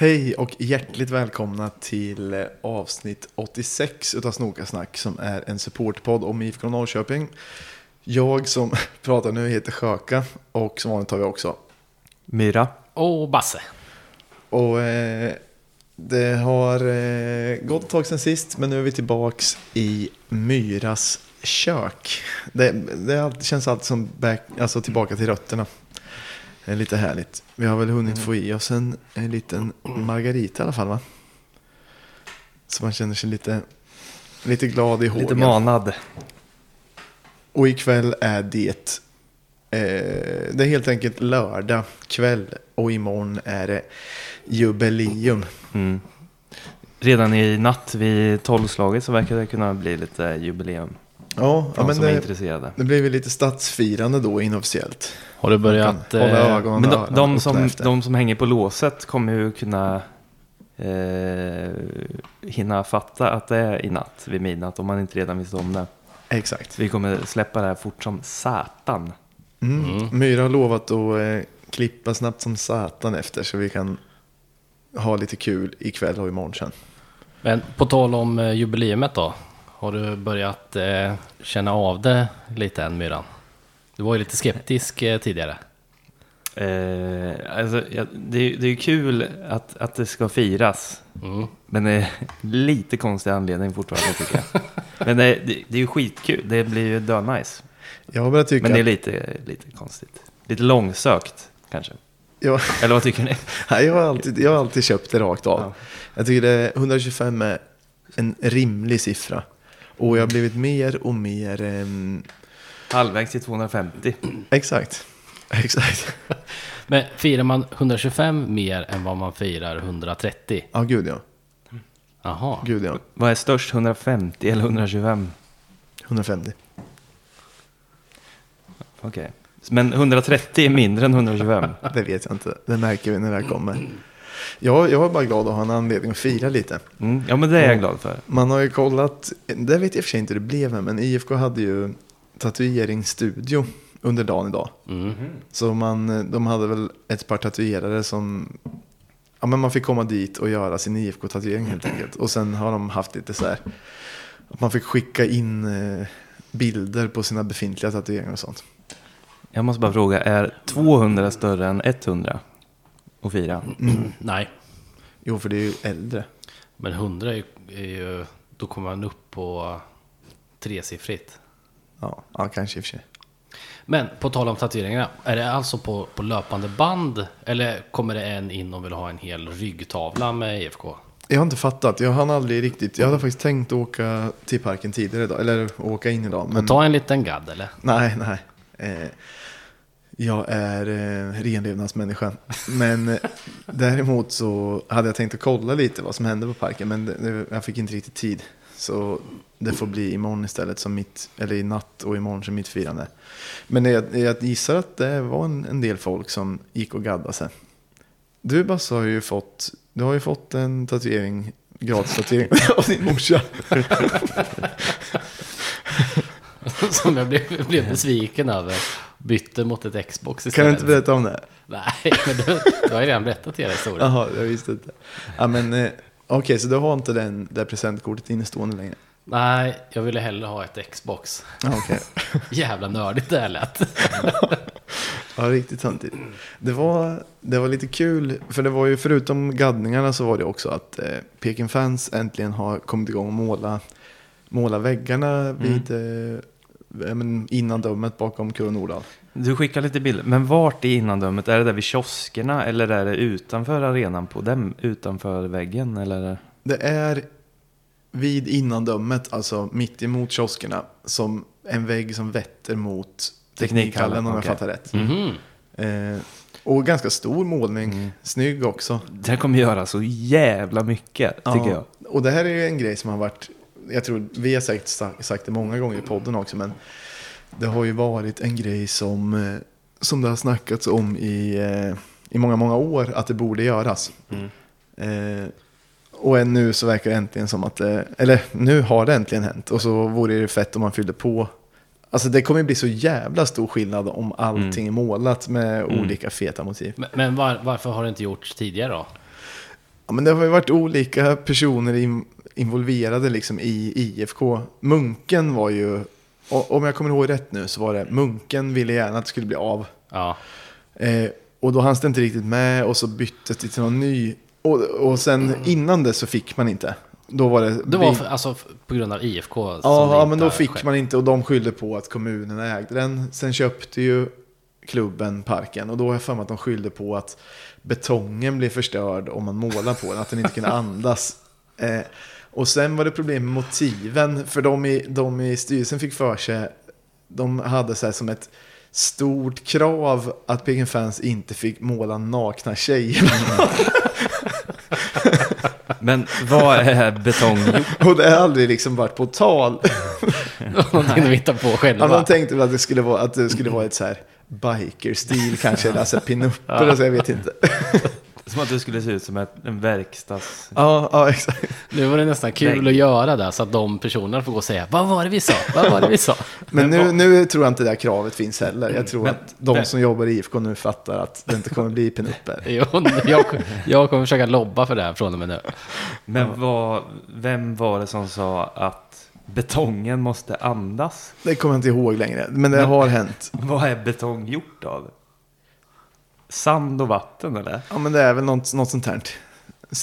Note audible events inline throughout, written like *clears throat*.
Hej och hjärtligt välkomna till eh, avsnitt 86 utav Snokasnack som är en supportpodd om IFK Norrköping. Jag som *laughs* pratar nu heter Sjöka och som vanligt har vi också. Myra. Och Basse. Och eh, det har eh, gått ett tag sedan sist men nu är vi tillbaks i Myras kök. Det, det känns alltid som back, alltså tillbaka till rötterna. Det är lite härligt. Vi har väl hunnit få i oss en, en liten margarita i alla fall va? Så man känner sig lite, lite glad i hågen. Lite manad. Och ikväll är det, eh, det är helt enkelt lördag kväll och imorgon är det jubileum. Mm. Redan i natt vid tolvslaget så verkar det kunna bli lite jubileum. Ja, ja men det, intresserade. det blir väl lite stadsfirande då inofficiellt. Har du börjat... kan hålla Eh, ögonen Men de, de, öppna som, efter. de som hänger på låset kommer ju kunna eh, hinna fatta att det är i natt vid midnatt om man inte redan visste om det. Exakt. Vi kommer släppa det här fort som satan. Mm. Myra har lovat att eh, klippa snabbt som satan efter så vi kan ha lite kul ikväll och imorgon sen. men på tal om eh, jubileumet då. Har du börjat eh, känna av det lite än Myran? Du var ju lite skeptisk eh, tidigare. Eh, alltså, ja, det, är- det är ju kul att, att det ska firas. Mm. Men det är lite konstig anledning fortfarande tycker jag. *laughs* Men det, det, det är ju skitkul. Det blir ju dö-nice. Jag har börjat tycka... Men det är lite, lite konstigt. Lite långsökt kanske. jag, Eller vad tycker ni? *laughs* nej, jag, har alltid, jag har alltid köpt det rakt av. Ja. Jag tycker det 125 är en rimlig siffra. Och jag har blivit mer och mer... ehm, Halvvägs till 250. exakt. Exakt. Men firar man 125 mer än vad man firar 130? Ja, gud ja. Jaha. Gud ja. Vad är störst, 150 eller 125? 150. Okej. Men 130 är mindre än 125. *laughs* Det vet jag inte. Det märker vi när det här kommer. Jag, jag är bara glad att ha en anledning att fira lite. Mm, ja, men det är jag glad för. Man har ju kollat, det vet jag i och för sig inte hur det blev men IFK hade ju tatueringsstudio under dagen idag. Mm. Så man, de hade väl ett par tatuerare som, ja men man fick komma dit och göra sin IFK-tatuering helt enkelt. Och sen har de haft lite så här, att man fick skicka in eh, bilder på sina befintliga tatueringar och sånt. Jag måste bara fråga, är 200 större än 100? Och fira? *clears throat* Nej, Jo, för det är ju äldre. men 100 är ju, är ju... Då kommer man upp på tresiffrigt. Ja, ja kanske i och för sig. Men på tal om tatueringarna, är det alltså på, på löpande band? Eller kommer det en in och vill ha en hel ryggtavla med IFK? Jag har inte fattat. Jag hann aldrig riktigt. Jag hade faktiskt tänkt åka till parken tidigare idag. Eller åka in idag. Men Men... Ta en liten gadd eller? nej, nej. Eh, jag är eh, renlevnadsmänniska. Men eh, däremot så hade jag tänkt att kolla lite vad som hände på parken. Men det, det, jag fick inte riktigt tid. Så det får bli imorgon istället som mitt, eller i natt och imorgon som mitt firande. Men jag, jag gissar att det var en, en del folk som gick och gaddade sig. Du Basse har ju fått, du har ju fått en tatuering, gratis tatuering *laughs* av din morsa. *laughs* Som jag blev, blev besviken över. Bytte mot ett Xbox Kan istället. du inte berätta om det? Nej, men du, du har ju redan berättat hela historien. Jaha, jag visste inte. Ja, men eh, okej, så du har inte den, det presentkortet innestående längre? Nej, jag ville hellre ha ett Xbox. Okej. *laughs* Jävla nördigt det här lät. *laughs* Ja, riktigt samtidigt. Det var, det var lite kul, för det var ju förutom gaddningarna så var det också att eh, Peking Fans äntligen har kommit igång och måla, måla väggarna vid eh, ja, men innan dömet bakom Kurre Nordahl. Du skickar lite bilder. Men vart i innandömet? Är det där vid kioskerna eller är det utanför arenan på dem? Utanför väggen eller? Det är vid innandömet, alltså mitt emot kioskerna, som en vägg som vetter mot Teknikhallen om jag okej. fattar rätt. Mhm. Eh, och ganska stor målning, snygg också. Det kommer göra så jävla mycket tycker jag. Och det här är ju en grej som har varit, jag tror vi har sagt, sagt det många gånger i podden också, men det har ju varit en grej som, eh, som det har snackats om i, eh, i många, många år att det borde göras. Eh, och nu så verkar det äntligen som att eller nu har det äntligen hänt. Och så vore det fett om man fyllde på. Alltså det kommer bli så jävla stor skillnad om allting är målat med olika feta motiv. Men, men var, varför har det inte gjorts tidigare då? Ja, men det har ju varit olika personer in, involverade liksom i IFK. Munken var ju, om jag kommer ihåg rätt nu, så var det Munken ville gärna att det skulle bli av. Ja. Eh, och då hanns det inte riktigt med och så byttes det till någon ny. Och, och sen innan det så fick man inte. Då var det... Det var för, alltså på grund av IFK Ja, ja men då fick skett. man inte och de skyllde på att kommunen ägde den. Sen köpte ju klubben parken och då har jag för mig att de skyllde på att betongen blev förstörd om man målar på den, att den inte kunde *laughs* andas. Eh, och sen var det problem med motiven, för de i, de i styrelsen fick för sig, de hade så här som ett stort krav att Peking Fans inte fick måla nakna tjejer. *laughs* Men vad är betong och det har aldrig liksom varit på tal. *laughs* Någonting de hittar på Ja, själva. de tänkte väl att det skulle vara, att det skulle vara ett så här biker-stil kanske, *laughs* eller alltså pinupper, alltså, jag vet inte. Som att det skulle se ut som ett, en verkstads... Ja, ja, exakt. Nu var det nästan kul att göra det så att de personerna får gå och säga Vad var det vi sa? Vad var det vi sa? *laughs* Men nu, nu tror jag inte det här kravet finns heller. Jag tror Men- att de men- som jobbar i IFK nu fattar att det inte kommer bli pinupper. *laughs* Jo, jag, jag kommer försöka lobba för det här från och med nu. Men vad, vem var det som sa att betongen måste andas? Det kommer jag inte ihåg längre, men det Men- har hänt. *laughs* Vad är betong gjort av? Sand och vatten eller? Ja, men det är väl något, något sånt här.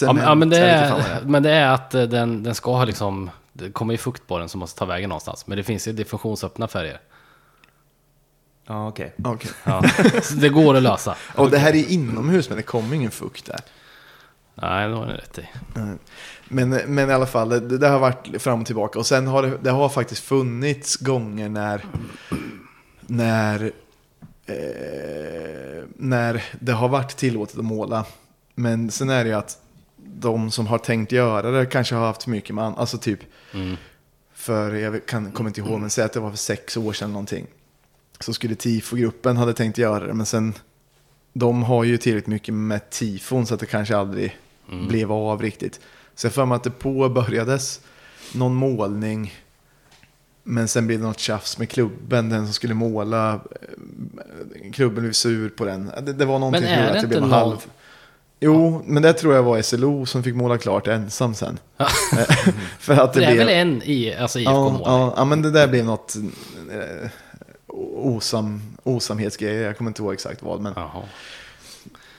Ja, men, ja, men, det är, men det är att eh, den, den ska ha liksom Det kommer ju fukt på den som måste ta vägen någonstans. Men det finns ju diffusionsöppna färger. Ja, okej. är. Okej. Ja, det går att lösa. Och det här är inomhus, men det kommer ingen fukt där. Nej, det har ni rätt i. Men, men i alla fall, det, det har varit fram och tillbaka. Och sen har det, det har faktiskt funnits gånger när, när, eh, när det har varit tillåtet att måla. Men sen är det ju att de som har tänkt göra det kanske har haft för mycket man, alltså typ Mm. för, jag kan, kommer inte ihåg, men säg att det var för sex år sedan någonting. Så skulle TIFO-gruppen hade tänkt göra det, men sen de har ju tillräckligt mycket med tifon så att det kanske aldrig blev av riktigt. Så jag får mig att det påbörjades någon målning, men sen blev det något tjafs med klubben, den som skulle måla, eh, klubben blev sur på den. Det, det var någonting som gjorde att det blev inte halv... någon- Jo, men det tror jag var SLO som fick måla klart ensam sen. *laughs* För att Det det, är blev... väl en i, alltså Ja, IFK-mål? ja, ja, men det där blev något eh, osam, osamhetsgrejer. Jag kommer inte ihåg exakt vad. Men, Jaha.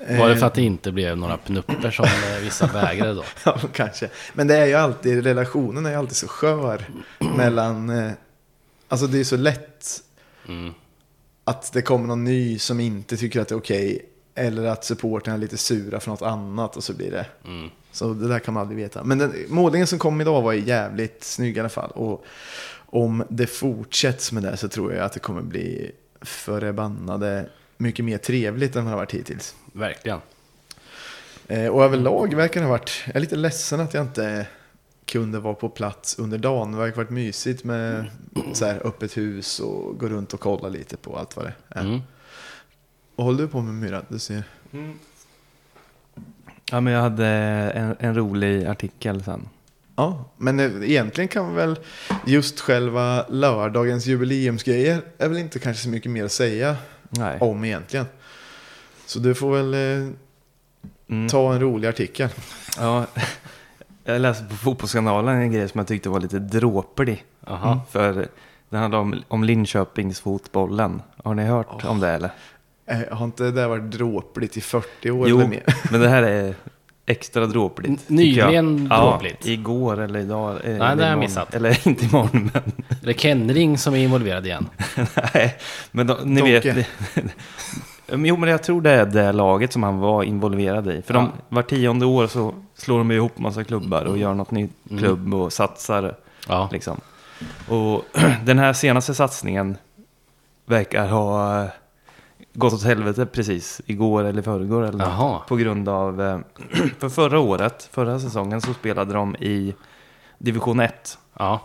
Var det för eh, att det inte blev några pnupper som eh, vissa vägrade då? *laughs* Ja, kanske. Men det är ju alltid, relationen är ju alltid så skör mellan... Eh, alltså det är så lätt Mm. att det kommer någon ny som inte tycker att det är okej. Eller att supporterna är lite sura för något annat och så blir det. Mm. Så det där kan man aldrig veta. Men den, målningen som kom idag var jävligt snygg i alla fall. Och om det fortsätts med det så tror jag att det kommer bli förbannade mycket mer trevligt än vad det har varit hittills. Verkligen. Eh, och överlag verkar det ha varit, jag är lite ledsen att jag inte kunde vara på plats under dagen. Det verkar varit mysigt med så här öppet hus och gå runt och kolla lite på allt vad det är. Mm. Vad håller du på med Myra? Du ser. Ja, men jag hade en, en rolig artikel sen. Ja, men eh, egentligen kan väl just själva lördagens jubileumsgrejer är väl inte kanske så mycket mer att säga Nej. om egentligen. Så du får väl eh, Mm. ta en rolig artikel. Ja, *laughs* jag läste på Fotbollskanalen en grej som jag tyckte var lite dråplig. Jaha. För det handlar om, om Linköpingsfotbollen. Har ni hört om det eller? Eh, har inte det där varit dråpligt i 40 år Jo, eller mer? men det här är extra dråpligt. Nyligen ja, dråpligt. igår eller idag. eh, eller det har jag missat. Eller *laughs* inte imorgon, men... Det Kenring som är involverad igen? *laughs* Nej, men då, ni Donke. vet. *laughs* Jo, men jag tror det är det laget som han var involverad i. För de, var tionde år så slår de ihop massa klubbar och gör något nytt klubb och satsar. Ja. Liksom. Och *clears throat* den här senaste satsningen verkar ha gått åt helvete precis igår eller förrgår eller. På grund av, eh, *clears throat* för förra året, förra säsongen så spelade de i division 1. Ja.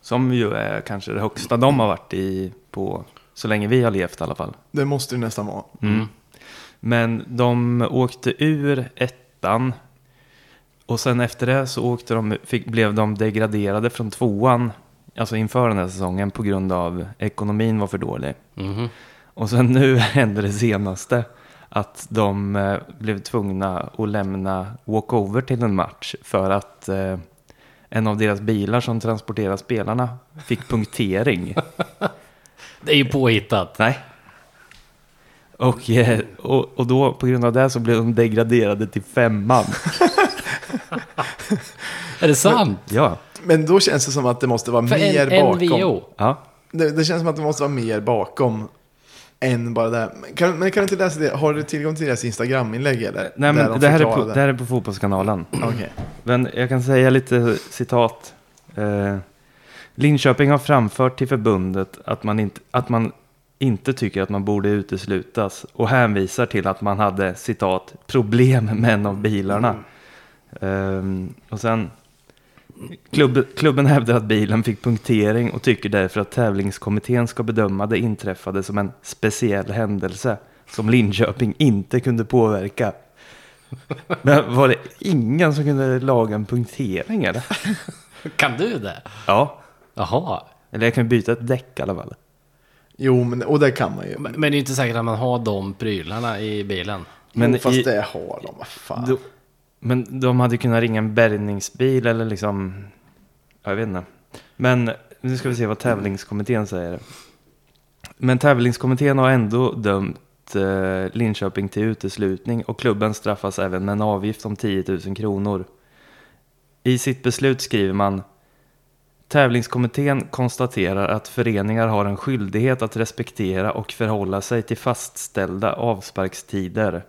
Som ju är kanske det högsta de har varit i på så länge vi har levt i alla fall. Det måste det nästan vara. Mm. Men de åkte ur ettan. Och sen efter det så åkte de, fick, blev de degraderade från tvåan. Alltså inför den här säsongen på grund av ekonomin var för dålig. Mhm. Och sen nu *laughs* hände det senaste. att de eh, blev tvungna att lämna walkover till en match för att eh, en av deras bilar som transporterar spelarna fick punktering. *laughs* Det är ju påhittat. Nej. Och, eh, och, och då på grund av det så blev de degraderade till femman. *laughs* Är det sant? Ja. Men då känns det som att det måste vara För mer en, bakom. NVO? ja. Det, det känns som att det måste vara mer bakom än bara det. här. Kan, men kan du inte läsa det? Har du tillgång till deras Instagram-inlägg eller? Nej, men de det här, på, det här är på Fotbollskanalen. *clears throat* Okej. Men jag kan säga lite citat. Eh, Linköping har framfört till förbundet att man, inte, att man inte tycker att man borde uteslutas och hänvisar till att man hade citat problem med en av bilarna. Ehm, och sen klubb, klubben hävdar att bilen fick punktering och tycker därför att tävlingskommittén ska bedöma det inträffade som en speciell händelse som Linköping inte kunde påverka. Men var det ingen som kunde laga en punktering eller? Kan du det? Ja. Jaha. Eller jag kan byta ett däck i alla fall. Jo, men, och det kan man ju. Men, men det är inte säkert att man har de prylarna i bilen. Men Men jo, fast i- det har de, vad fan. Då, men de hade kunnat ringa en bärgningsbil eller liksom... Jag vet inte. Men nu ska vi se vad tävlingskommittén säger. Men tävlingskommittén har ändå dömt eh, Linköping till uteslutning och klubben straffas även med en avgift om 10 000 kronor. I sitt beslut skriver man Tävlingskommittén konstaterar att föreningar har en skyldighet att respektera och förhålla sig till fastställda avsparkstider.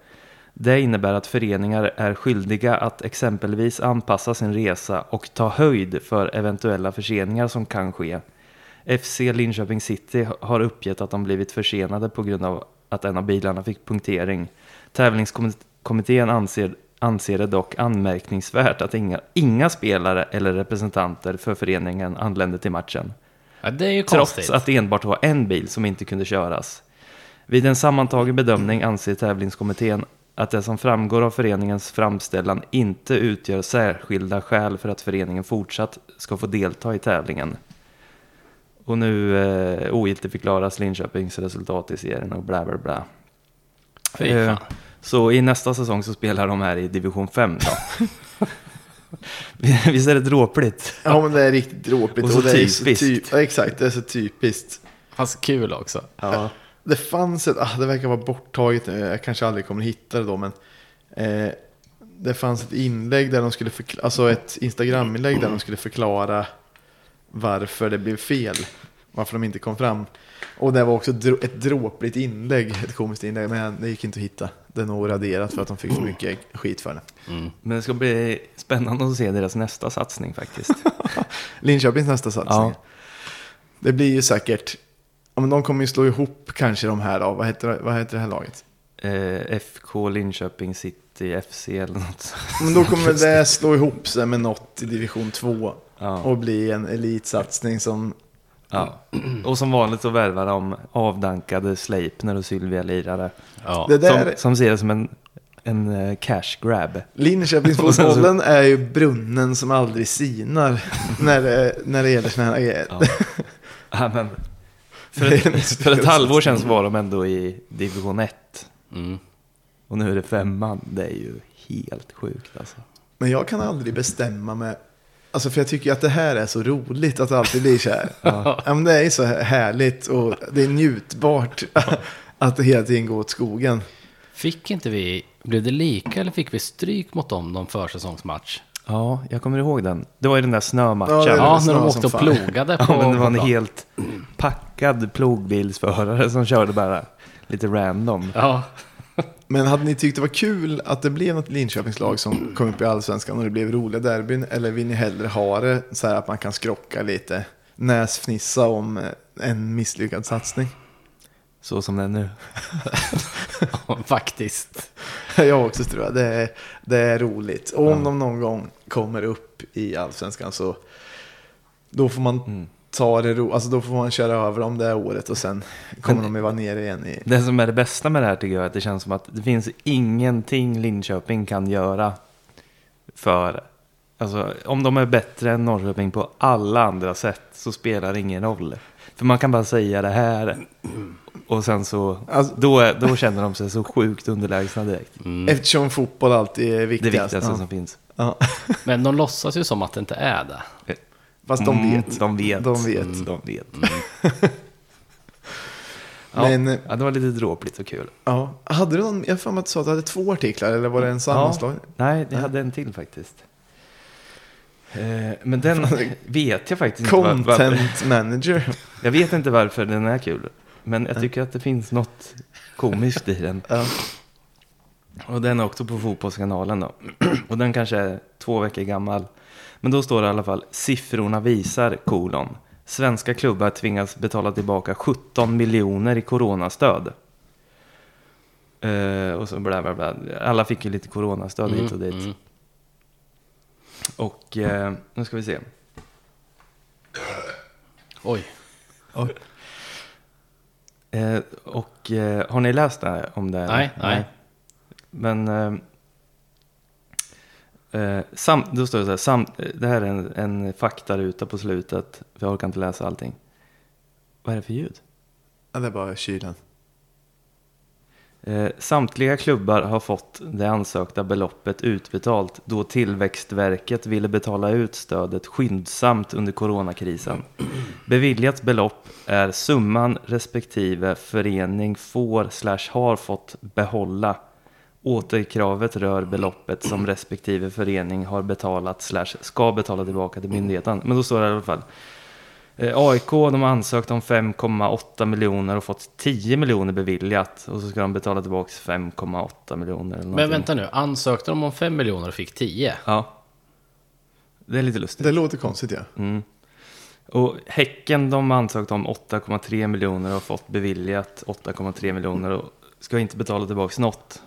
Det innebär att föreningar är skyldiga att exempelvis anpassa sin resa och ta höjd för eventuella förseningar som kan ske. FC Linköping City har uppgett att de blivit försenade på grund av att en av bilarna fick punktering. Tävlingskommittén anser, anser det dock anmärkningsvärt att inga, inga spelare eller representanter för föreningen anlände till matchen. Ja, det är ju Trots konstigt. att det enbart var en bil som inte kunde köras. Vid en sammantagen bedömning anser tävlingskommittén att det som framgår av föreningens framställan inte utgör särskilda skäl för att föreningen fortsatt ska få delta i tävlingen. Och nu eh, ogiltigförklaras Linköpings resultat i serien och bla bla bla. Fy Eh. Så i nästa säsong så spelar de här i division 5 då. *laughs* Visst är det dråpligt? Ja, men det är riktigt dråpligt. Och så det är så typiskt. typ, ja, exakt, det är så typiskt. Fast kul också. Ja. Det fanns ett, ah, det verkar vara borttaget nu, jag kanske aldrig kommer hitta det då, men eh, det fanns ett inlägg där de skulle förklara, alltså ett Instagram-inlägg där de skulle förklara varför det blev fel, varför de inte kom fram. Och det var också ett dråpligt inlägg, ett komiskt inlägg, men det gick inte att hitta. Det är nog raderat för att de fick så mycket skit för det. Mm. Men det ska bli spännande att se deras nästa satsning faktiskt. *laughs* Linköpings nästa satsning. Ja. Det blir ju säkert, ja, men de kommer ju slå ihop kanske de här då, vad heter, vad heter det här laget? eh, FK Linköping City FC eller något. Men då kommer *laughs* det slå ihop sig med något i division 2 Ja. och bli en elitsatsning som... ja. Och som vanligt så värvar de avdankade Sleipner och Sylvia Lirare. Ja. Det där, Som, som ser det som en, en eh, cash grab. Linköpingsfotbollen *laughs* är ju brunnen som aldrig sinar *laughs* när det, när det gäller sådana här. Ja. ja, men för, ett, *laughs* för ett halvår sedan så var de ändå i division 1. Mm. Och nu är det femman. Det är ju helt sjukt alltså. Men jag kan aldrig bestämma mig. Alltså för jag tycker att det här är så roligt att det alltid blir så här. *laughs* Ja. Men det är så här härligt och det är njutbart *laughs* att det hela tiden går åt skogen. Fick inte vi, blev det lika eller fick vi stryk mot dem någon försäsongsmatch? Ja, jag kommer ihåg den. Det var ju den där snömatchen. Ja, det är Ja, när snö de som åkte och fan. plogade på Ja, men det var en på plan. helt packad plogbilsförare som körde bara lite random. Ja, Men hade ni tyckt det var kul att det blev något Linköpingslag som kom upp i allsvenskan och det blev roliga derbyn? Eller vill ni hellre ha det så här att man kan skrocka lite, näsfnissa om eh, en misslyckad satsning? Så som det är nu. *laughs* faktiskt. *laughs* Jag också tror jag. Det är, det är roligt. Och om Ja. de någon gång kommer upp i allsvenskan så då får man Mm. ta det ro, alltså då får man köra över dem det här året och sen kommer Men- de ju vara nere igen i... Det som är det bästa med det här tycker jag är att det känns som att det finns ingenting Linköping kan göra för Alltså, om de är bättre än Norrköping på alla andra sätt så spelar det ingen roll. För man kan bara säga det här. Och sen så, Alltså- då, då känner de sig så sjukt underlägsna direkt. Mm. Eftersom fotboll alltid är Det viktigast. viktigaste ja. som finns. Ja. Men de låtsas ju som att det inte är det. Fast de Mm, vet. De vet. De vet. Mm, de vet. Ja, Men eh, ja, det var lite dråpligt och kul. ja. hade du någon, jag har för mig att du sa att du hade två artiklar eller var det en sammanslagning? Nej, jag hade en till faktiskt. Eh, Men den vet jag faktiskt inte. var- varför- Content manager. *laughs* Jag vet inte varför den är kul. Men jag tycker att det finns något komiskt i den. Ja. Och den är också på Fotbollskanalen då. *clears throat* Och den kanske är två veckor gammal. Men då står det i alla fall, siffrorna visar, kolon. Svenska klubbar tvingas betala tillbaka 17 miljoner i coronastöd. Eh, och så bla bla bla. Alla fick ju lite coronastöd hit och dit. Mm. Och eh, nu ska vi se. Oj. Eh, och eh, har ni läst det här om det? Nej, nej. Men eh, eh, sam, då står det så här, sam, det här är en, en faktaruta på slutet, för jag orkar inte läsa allting. Vad är det för ljud? ja, det är bara kylen. Eh, samtliga klubbar har fått det ansökta beloppet utbetalt då Tillväxtverket ville betala ut stödet skyndsamt under coronakrisen. Beviljat belopp är summan respektive förening får slash har fått behålla. Återkravet rör beloppet som respektive förening har betalat slash ska betala tillbaka till myndigheten. Men då står det i alla fall. Eh, AIK de har ansökt om 5,8 miljoner och fått 10 miljoner beviljat. Och så ska de betala tillbaka 5,8 miljoner. Eller Men vänta nu, ansökte de om 5 miljoner och fick 10? Ja. Det är lite lustigt. Det låter konstigt ja. Mm. Och Häcken de har ansökt om 8,3 miljoner och fått beviljat 8,3 miljoner och ska inte betala tillbaka något.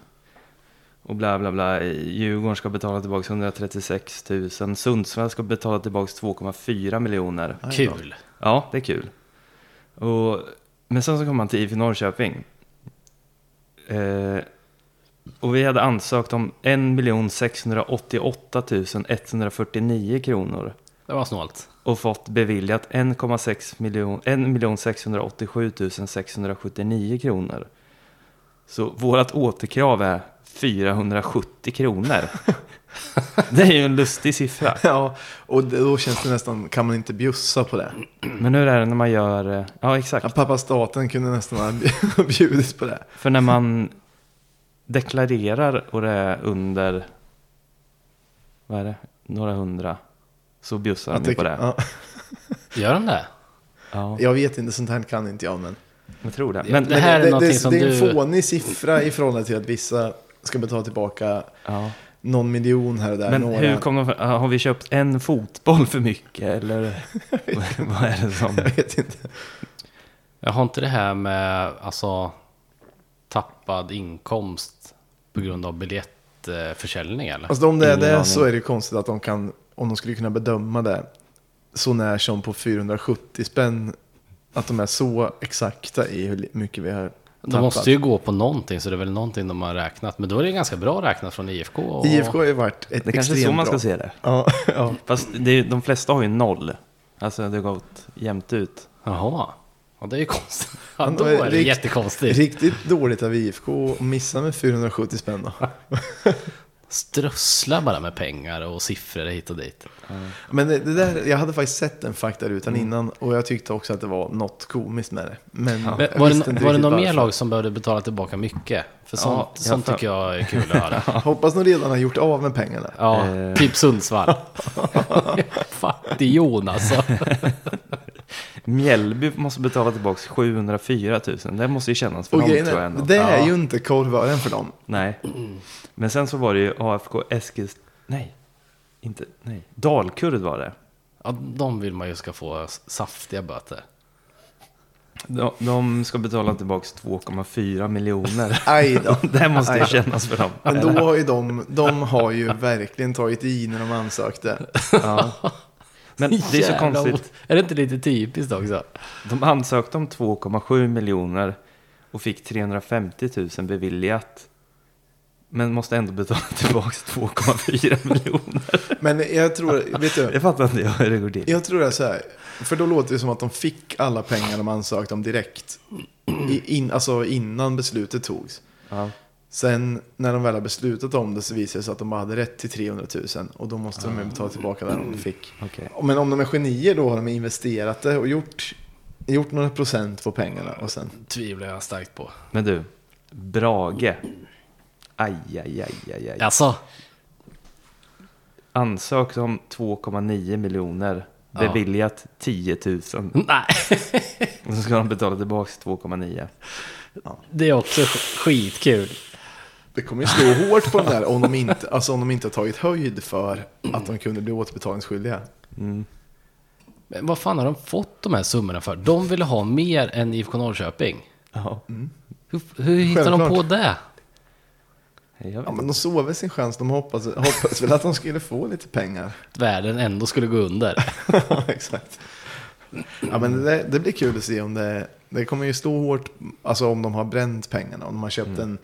Och bla bla bla. Djurgården ska betala tillbaka 136 000. Sundsvall ska betala tillbaka 2,4 miljoner. Kul. Ja, det är kul. Och, men sen så kom man till IFK Norrköping. Eh, och vi hade ansökt om 1 688 149 kronor. Det var snålt. Och fått beviljat 1,6 miljon, 1 687 679 kronor. Så vårt återkrav är 470 kronor. *laughs* det är ju en lustig siffra. *laughs* Ja, och då känns det nästan, kan man inte bjussa på det? Men hur är det när man gör... eh, Ja, exakt. Ja, pappa staten kunde nästan ha *laughs* bjudit på det. För när man deklarerar och det är under, vad är det, några hundra, så bjussar de ju på det. Ja, Gör de det? Ja, jag vet inte, sånt här kan inte jag. Men, jag tror det. Men, det här är det, någonting det, som det är en du- fånig siffra i förhållande till att vissa ska betala tillbaka ja. någon miljon här och där. Men några. hur kom de, fram- har vi köpt en fotboll för mycket eller *laughs* vad är det som? Jag vet inte. Jag har inte det här med alltså tappad inkomst på grund av biljettförsäljning eller? Alltså om det är det så är det konstigt att de kan, om de skulle kunna bedöma det så när som på 470 spänn, att de är så exakta i hur mycket vi har De tappat. måste ju gå på någonting så det är väl någonting de har räknat. Men då är det ganska bra räknat från IFK. Och... IFK har ju varit ett Det kanske är så extremt man ska bra. se det. Ja, *laughs* ja. Fast det är, de flesta har ju noll. Alltså det har gått jämnt ut. Jaha. Ja, det är ju konstigt. *laughs* Ja, då är det rikt- jättekonstigt. Riktigt dåligt av IFK att missa med 470 spänn då. *laughs* Strössla bara med pengar och siffror hit och dit. Men det, det där, jag hade faktiskt sett den faktarutan Mm. innan och jag tyckte också att det var något komiskt med det. Men Men jag var det, var det något mer lag som behövde betala tillbaka mycket? För sånt, Ja, jag sånt tycker jag är kul att höra. *laughs* Hoppas de redan har gjort av med pengarna. Ja, Eh. typ Sundsvall. *laughs* Fattig-Jon alltså. *laughs* Mjällby måste betala tillbaka 704 000. Det måste ju kännas för dem tror jag ändå. det är Ja. ju inte korvören för dem. Nej. Men sen så var det ju AFK Eskils... Nej. Inte... Nej. Dalkurd var det. Ja, de vill man ju ska få saftiga böter. De, de ska betala tillbaka 2,4 miljoner. *laughs* Aj då. *laughs* Det måste ju kännas för dem. Men då har ju de, de har ju verkligen tagit i när de ansökte. *laughs* Ja. Men det är så konstigt. Är det inte lite typiskt också? De ansökte om 2,7 miljoner och fick 350 000 beviljat. Men måste ändå betala tillbaka 2,4 miljoner. Men jag tror, vet du, Jag fattar inte hur det går till. jag tror det är så här. För då låter det som att de fick alla pengar de ansökt om direkt. I, in, alltså innan beslutet togs. Ja. Sen när de väl har beslutat om det så visar det sig att de bara hade rätt till 300 000. Och då måste de ju betala tillbaka om de fick. Okej. Men om de är genier då har de investerat det och gjort, gjort några procent på pengarna. Och sen, Tvivlar jag starkt på. Men du, Brage. Aj, aj, aj, aj, aj. Alltså, Ansökt om 2,9 miljoner. Ja. Beviljat 10 000. nej. *laughs* Och så ska de betala tillbaka 2,9. Det är också skitkul. det kommer ju slå hårt på den där om de, inte, alltså om de inte har tagit höjd för att de kunde bli återbetalningsskyldiga. Mm. Men vad fan har de fått de här summorna för? De ville ha mer än IFK Norrköping. Ja. Hur, hur hittar de på Självklart. det? Ja, men de väl sin chans. De hoppas, hoppas väl att de skulle få lite pengar. Att *laughs* världen ändå skulle gå under. Ja, *laughs* exakt. Ja, men det, det blir kul att se om det... Det kommer ju stå hårt, alltså om de har bränt pengarna. Om de har köpt en,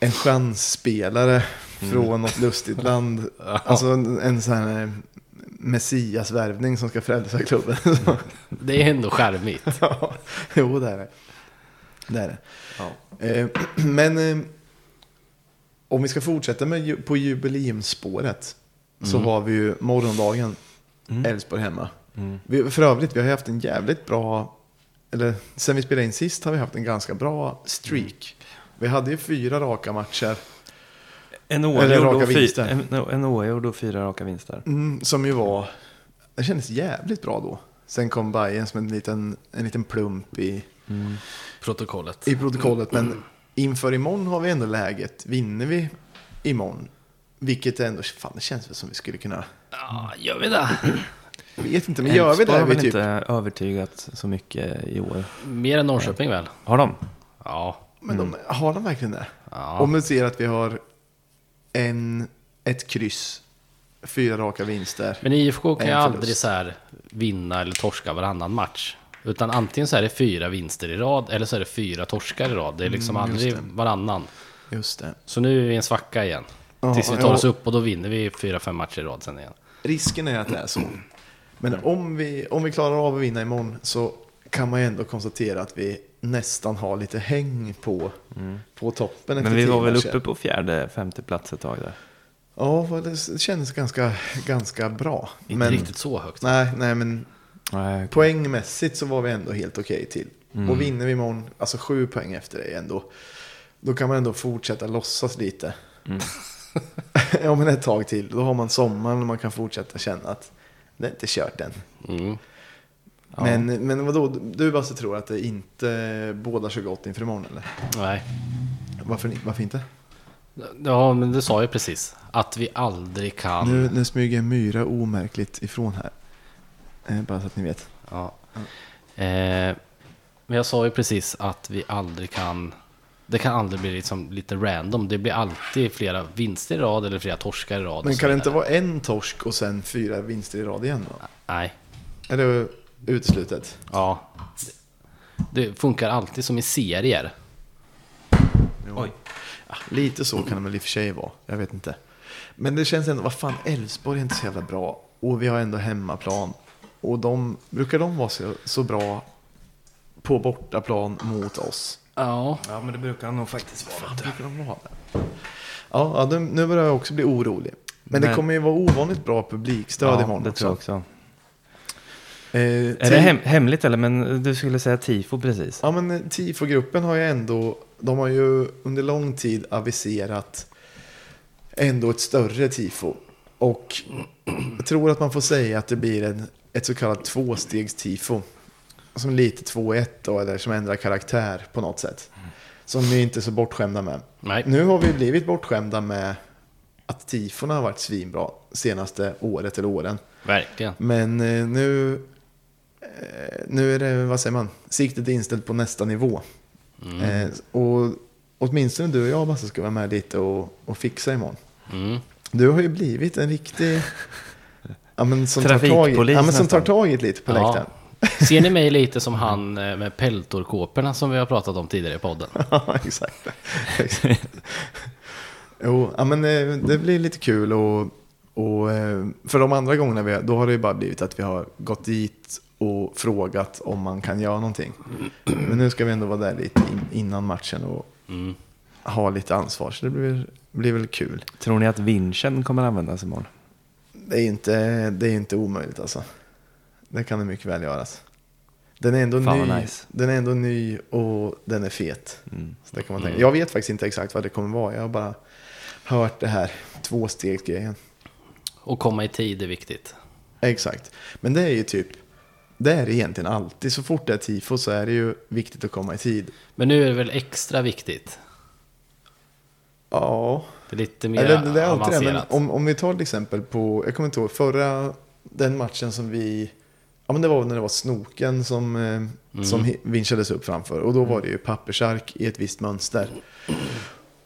en chansspelare från något lustigt land. *laughs* Alltså en, en sån här messiasvärvning som ska frälsa klubben. Det är ändå charmigt. Ja, jo, det är det. Det är det. Ja. Eh, *clears throat* men eh, om vi ska fortsätta med, på jubileumsspåret så har vi ju morgondagen Elfsborg hemma. Mm. Vi, för övrigt, vi har haft en jävligt bra, eller sen vi spelade in sist har vi haft en ganska bra streak. Vi hade ju fyra raka matcher, En oavgjord och, fy, vinster. en, en oavgjord och fyra raka vinster. mm, som ju var, det kändes jävligt bra då. Sen kom Bayern som en liten, en liten plump i, Protokollet. i protokollet. Men inför imorgon har vi ändå läget. Vinner vi imorgon, vilket ändå, fan det känns väl som vi skulle kunna, Ja, gör vi det? jag vet inte, men gör vi det har vi väl typ, inte övertygat så mycket i år. Mer än Norrköping väl? Har de? Ja. men de, har de verkligen det? ja. Om vi ser att vi har en, ett kryss, fyra raka vinster. Men IFK kan ju aldrig så här vinna eller torska varannan match. Utan antingen så är det fyra vinster i rad eller så är det fyra torskar i rad. Det är liksom Mm, aldrig det. varannan. Just det. Så nu är vi i en svacka igen. Ja, Tills vi ja. tar oss upp och då vinner vi fyra, fem matcher i rad sen igen. Risken är att det är så. Men om vi, om vi klarar av att vinna imorgon så kan man ju ändå konstatera att vi nästan har lite häng på, på toppen. Men vi var väl uppe på fjärde, femte plats ett tag där. Ja, det kändes ganska, ganska bra. Inte men, riktigt så högt. Nej, nej, men Nej, poängmässigt så var vi ändå helt okej till. Mm. Och vinner vi imorgon, alltså sju poäng efter det ändå, då kan man ändå fortsätta låtsas lite. Mm. *laughs* ja, men ett tag till. Då har man sommaren och man kan fortsätta känna att det är inte kört än. Mm. Ja. Men, men vadå, du Basse tror att det inte bådar så gott inför imorgon eller? Nej. Varför, varför inte? Ja, men du sa ju precis. Att vi aldrig kan... Nu, nu smyger en myra omärkligt ifrån här. Eh, bara så att ni vet. Ja. Eh, men jag sa ju precis att vi aldrig kan... Det kan aldrig bli liksom lite random. Det blir alltid flera vinster i rad eller flera torskar i rad. Men kan det inte vara en torsk och sen fyra vinster i rad igen då? Nej. Är det uteslutet? Ja. Det funkar alltid som i serier. Oj. Ja, lite så kan det väl i och för sig vara. Jag vet inte. Men det känns ändå, vad fan, Elfsborg är inte så jävla bra. Och vi har ändå hemmaplan. Och de, brukar de vara så, så bra på bortaplan mot oss? Ja. Ja, men det brukar nog faktiskt vara. Fan, brukar de vara det? Ja, ja nu, nu börjar jag också bli orolig. Men, det Men- kommer ju vara ovanligt bra publikstöd Ja, imorgon det tror jag också. Eh, Är det hem, hemligt eller? Men du skulle säga tifo precis. Ja, men eh, TIFO-gruppen har ju ändå, de har ju under lång tid aviserat ändå ett större TIFO. Och jag tror att man får säga att det blir en, ett så kallat tvåstegs-TIFO. Som lite 2-1 då, eller som ändrar karaktär på något sätt. Som vi inte är så bortskämda med. Nej. Nu har vi blivit bortskämda med att tifona har varit svinbra senaste året eller åren. Verkligen. Men eh, nu, eh, nu är det, vad säger man, siktet är inställt på nästa nivå. Eh, och åtminstone du och jag Basse ska vara med lite och, och fixa imorgon. Mm. Du har ju blivit en riktig... Ja, men som tar tag ja, men som tar tag i lite på Ja. läktaren. *laughs* Ser ni mig *laughs* lite som han eh, med peltorkåporna som vi har pratat om tidigare i podden? *laughs* Ja, exakt. Exakt. Jo, ja, men eh, det blir lite kul och, och eh, för de andra gångerna vi då har det ju bara blivit att vi har gått dit och frågat om man kan göra någonting. *clears throat* Men nu ska vi ändå vara där lite in, innan matchen och Mm. ha lite ansvar, så det blir, blir väl kul. Tror ni att vinschen kommer användas imorgon? Det är inte, det är inte omöjligt alltså. Det kan det mycket väl göras. Den är ändå, Fan, ny, nice. den är ändå ny och den är fet. Mm. Så det kan man tänka. Jag vet faktiskt inte exakt vad det kommer vara. Jag har bara hört det här tvåstegsgrejen. Och komma i tid är viktigt. Exakt. Men det är ju typ, det är det egentligen alltid. Så fort det är tifo så är det ju viktigt att komma i tid. Men nu är det väl extra viktigt. Ja, Det är lite mer eller det är alltid det. Men om, om vi tar till exempel på, jag kommer inte ihåg, förra, den matchen som vi, ja men det var när det var snoken som, eh, som hi- vinschades upp framför. Och då var det ju pappersark i ett visst mönster.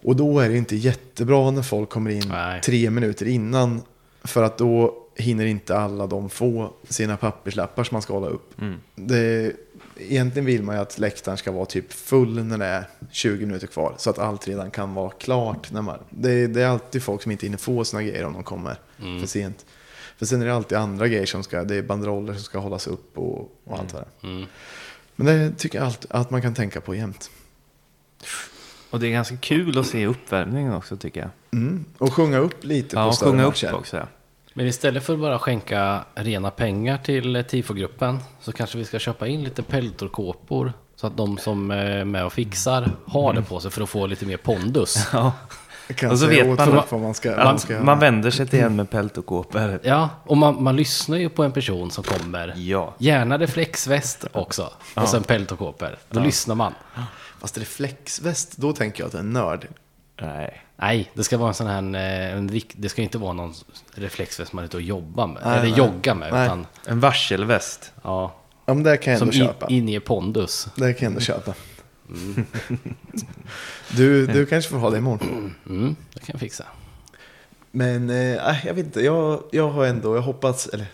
Och då är det inte jättebra när folk kommer in Nej. tre minuter innan. För att då hinner inte alla de få sina papperslappar som man ska hålla upp. Mm. Det, egentligen vill man ju att läktaren ska vara typ full när det är 20 minuter kvar. Så att allt redan kan vara klart. När man, det, det är alltid folk som inte hinner få sina grejer om de kommer för sent. För sen är det alltid andra grejer som ska, det är banderoller som ska hållas upp och, och allt det är. Mm. Men det tycker jag allt, att man kan tänka på jämt. Och det är ganska kul att se uppvärmningen också tycker jag. Mm. Och sjunga upp lite Ja, på större sjunga matcher. upp också. Ja. Men istället för att bara skänka rena pengar till eh, tifogruppen så kanske vi ska köpa in lite peltorkåpor så att de som är med och fixar har det på sig för att få lite mer pondus. *laughs* Ja. Och så vet man- vad man ska, Man, man ska man vänder sig till en med pält och kåpor. Ja, och man, man lyssnar ju på en person som kommer. Ja. Gärna reflexväst också. Och sen peltorkåpor. Då lyssnar man. Fast reflexväst, då tänker jag att det är en nörd. Nej. Nej, det ska vara en sån här, eh, en, det ska inte vara någon reflexväst man är ute och jobbar med. Nej, eller nej. joggar med. Nej. Utan, En varselväst. ja, Ja, men det kan jag som ändå in, köpa. inger pondus. Det kan jag ändå köpa. Du, du kanske får ha det imorgon. Mm, det kan jag fixa. Men eh, jag vet inte, jag, jag har ändå, jag hoppas, eller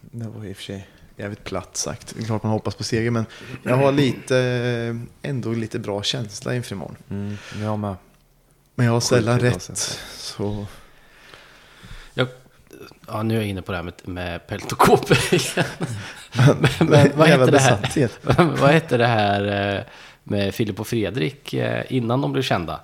det var i och för sig jävligt platt sagt. Det är klart man hoppas på seger, men jag har lite, eh, ändå lite bra känsla inför imorgon. Mm, jag med. Men jag har sällan rätt. sätt. Så Jag, ja, nu är jag inne på det här med, med peltorkåpor igen. *laughs* men, men vad Jävla heter det här? *laughs* vad hette det här med Filip och Fredrik eh, innan de blev kända?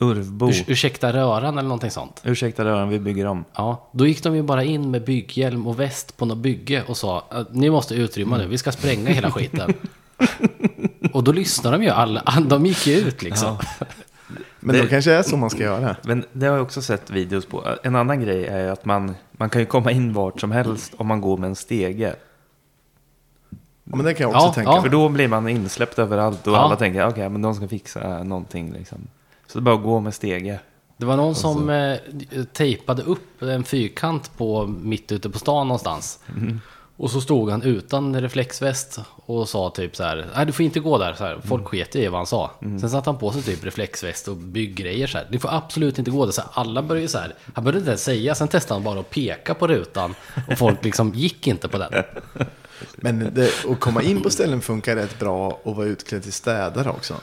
Urvbo. Urs, ursäkta röran eller någonting sånt. Ursäkta röran, vi bygger om. Ja, då gick de ju bara in med bygghjälm och väst på något bygge och sa att ni måste utrymma nu, vi ska spränga hela skiten. *laughs* och då lyssnade de ju alla, de gick ju ut liksom. Men Det- då kanske det är så man ska göra. Men det har jag också sett videos på. En annan grej är att man, man kan ju komma in vart som helst om man går med en stege. Ja, men det kan jag också Ja, tänka. För För då blir man insläppt överallt och Ja. alla tänker okej, men de ska fixa någonting liksom. Så det är bara att gå med stege. Det var någon som eh, tejpade upp en fyrkant på mitt ute på stan någonstans. Och så stod han utan reflexväst och sa typ så här, nej du får inte gå där. Så här, folk sket i vad han sa. Sen satte han på sig typ reflexväst och bygggrejer så här. Ni får absolut inte gå där. Så här, alla började så här, han började inte ens säga, sen testade han bara att peka på rutan. Och folk *laughs* liksom gick inte på den. Men det, att komma in på ställen funkar rätt bra och vara utklädd till städare också.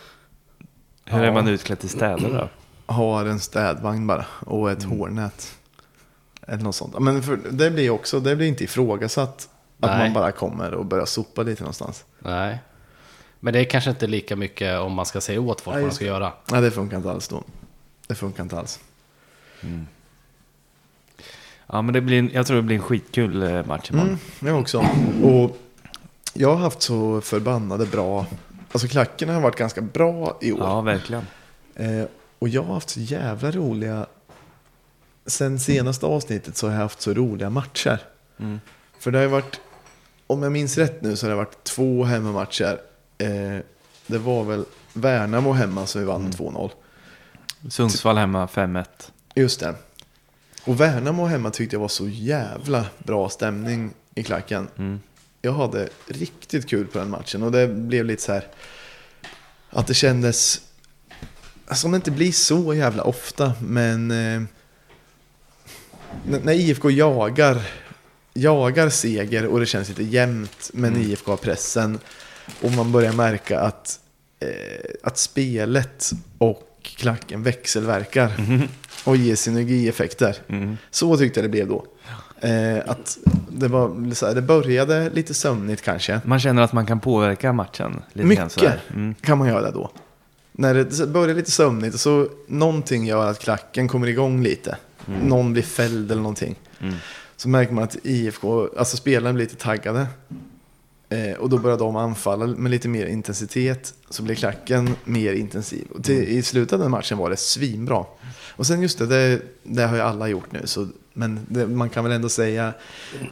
Hur är man utklädd till städer då? *clears throat* Har en städvagn bara och ett hårnät. Eller något sånt. Men för, det blir också, det blir inte ifrågasatt att Nej. man bara kommer och börjar sopa lite någonstans. Nej. Men det är kanske inte lika mycket om man ska säga åt folk Nej, vad de ska göra. Nej, det funkar inte alls då. Det funkar inte alls. Ja, men det blir, en- jag tror det blir en skitkul eh, match imorgon. Mm, jag också. Och jag har haft så förbannade bra... Alltså klackarna har varit ganska bra i år. Ja, verkligen. Eh, och jag har haft så jävla roliga... Sen senaste avsnittet så har jag haft så roliga matcher. Mm. För det har ju varit... Om jag minns rätt nu så har det varit två hemmamatcher. Eh, det var väl Värnamo hemma som vi vann med 2-0. Sundsvall hemma 5-1. Just det. Och Värnamo hemma tyckte jag var så jävla bra stämning i klacken. Mm. Jag hade riktigt kul på den matchen och det blev lite så här att det kändes som det inte blir så jävla ofta, men eh, när IFK jagar, jagar seger och det känns lite jämnt, men IFK har pressen och man börjar märka att, eh, att spelet och klacken växelverkar Mhm. och ger synergieffekter. Mm. Så tyckte jag det blev då. Eh, att det, var, så här, det började lite sömnigt kanske. Man känner att man kan påverka matchen. Lite grann Mycket. Mm. kan man göra då. När det börjar lite sömnigt och så någonting gör att klacken kommer igång lite. Någon blir fälld eller någonting. Mm. Så märker man att IFK, alltså spelarna blir lite taggade. Eh, och då börjar de anfalla med lite mer intensitet. Så blir klacken mer intensiv. Och till, I slutet av den matchen var det svinbra. Och sen just det, det, det har ju alla gjort nu. Så, men det, man kan väl ändå säga,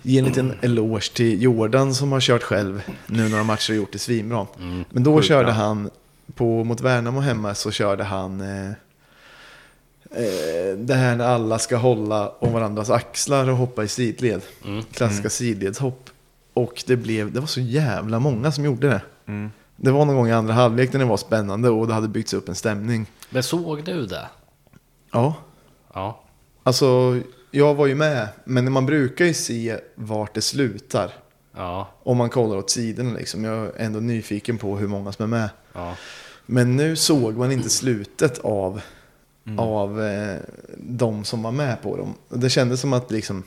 ge en liten eloge till Jordan som har kört själv nu några matcher och gjort det svinbra. Men då körde bra. han, på, mot Värnamo hemma så körde han eh, det här när alla ska hålla om varandras axlar och hoppa i sidled. Mm. Klassiska sidledshopp. Och det, blev, det var så jävla många som gjorde det. Mm. Det var någon gång i andra halvlek när det var spännande och det hade byggts upp en stämning. Men såg du det? Ja, Ja. alltså jag var ju med. Men man brukar ju se vart det slutar. Ja. Om man kollar åt sidorna liksom. Jag är ändå nyfiken på hur många som är med. Ja. Men nu såg man inte slutet av, Mm. av eh, de som var med på dem. Det kändes som att liksom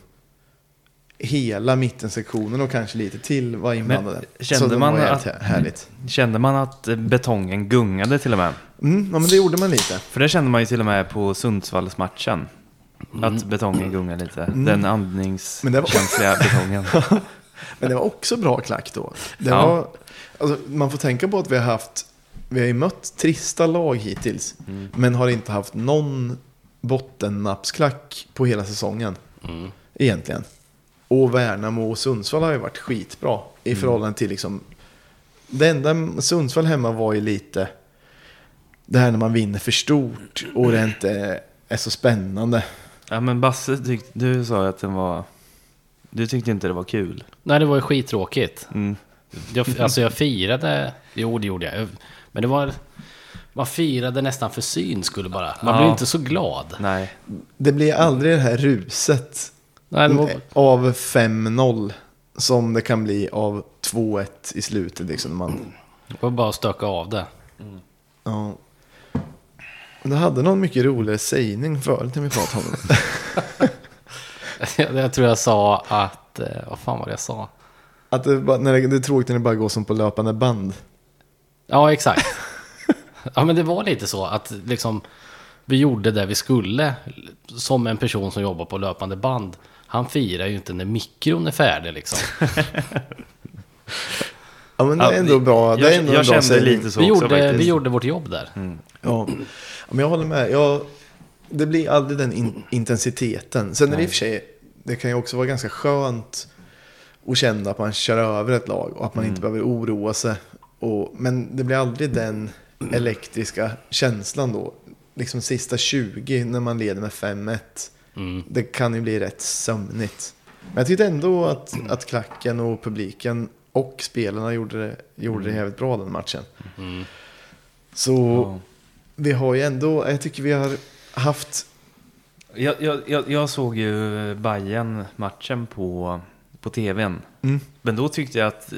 hela mittensektionen och kanske lite till var inblandade. kände Så man att- härligt. Kände man att betongen gungade till och med? Mm, ja, men det gjorde man lite. För det kände man ju till och med på Sundsvallsmatchen. Att betongen gungade lite. Den Men det var- andningskänsliga betongen. *laughs* Men det var också bra klack då. Det Ja. var, alltså, man får tänka på att vi har haft, vi har ju mött trista lag hittills. Mm. Men har inte haft någon bottennappsklack på hela säsongen. Mm. Egentligen. Och Värnamo och Sundsvall har ju varit skitbra. I Mm. förhållande till liksom. Det enda Sundsvall hemma var ju lite. Det här när man vinner för stort. Och det inte är så spännande. Ja men Basse, tyck, du sa ju att den var... Du tyckte inte det var kul. Nej, det var ju skittråkigt. Mm. Jag, alltså jag firade, jo det gjorde jag. Men det var, man firade nästan för syns skull bara. Man Ja. blev inte så glad. Nej. Det blir aldrig det här ruset. Nej, det var, Av 5-0. Som det kan bli av 2-1 i slutet. Liksom, man, det var bara att stöka av det. ja. Du hade någon mycket roligare sägning förut när vi pratade om det. *laughs* Jag, tror jag sa att, eh, vad fan var det jag sa? Att det, bara, när det, det är tråkigt när det bara går som på löpande band. Ja, exakt. *laughs* ja, men det var lite så att liksom vi gjorde det vi skulle. Som en person som jobbar på löpande band. Han firar ju inte när mikron är färdig liksom. *laughs* Ja men det är ändå bra. Det jag är ändå jag en bra kände lite så Vi också gjorde, faktiskt. vi gjorde vårt jobb där. Ja. Ja, men jag håller med. Jag, det blir aldrig den in, intensiteten. Sen är det i och för sig, det kan ju också vara ganska skönt att känna att man kör över ett lag och att man inte behöver oroa sig. Och, men det blir aldrig den elektriska känslan då. Liksom sista 20 när man leder med 5-1. Mm. Det kan ju bli rätt sömnigt. Men jag tyckte ändå att, att klacken och publiken och spelarna gjorde det, gjorde det jävligt bra den matchen. Mm. Så Ja. vi har ju ändå, jag tycker vi har haft, Jag, jag, jag, jag såg ju bayern matchen på, på tvn. mm, Men då tyckte jag att...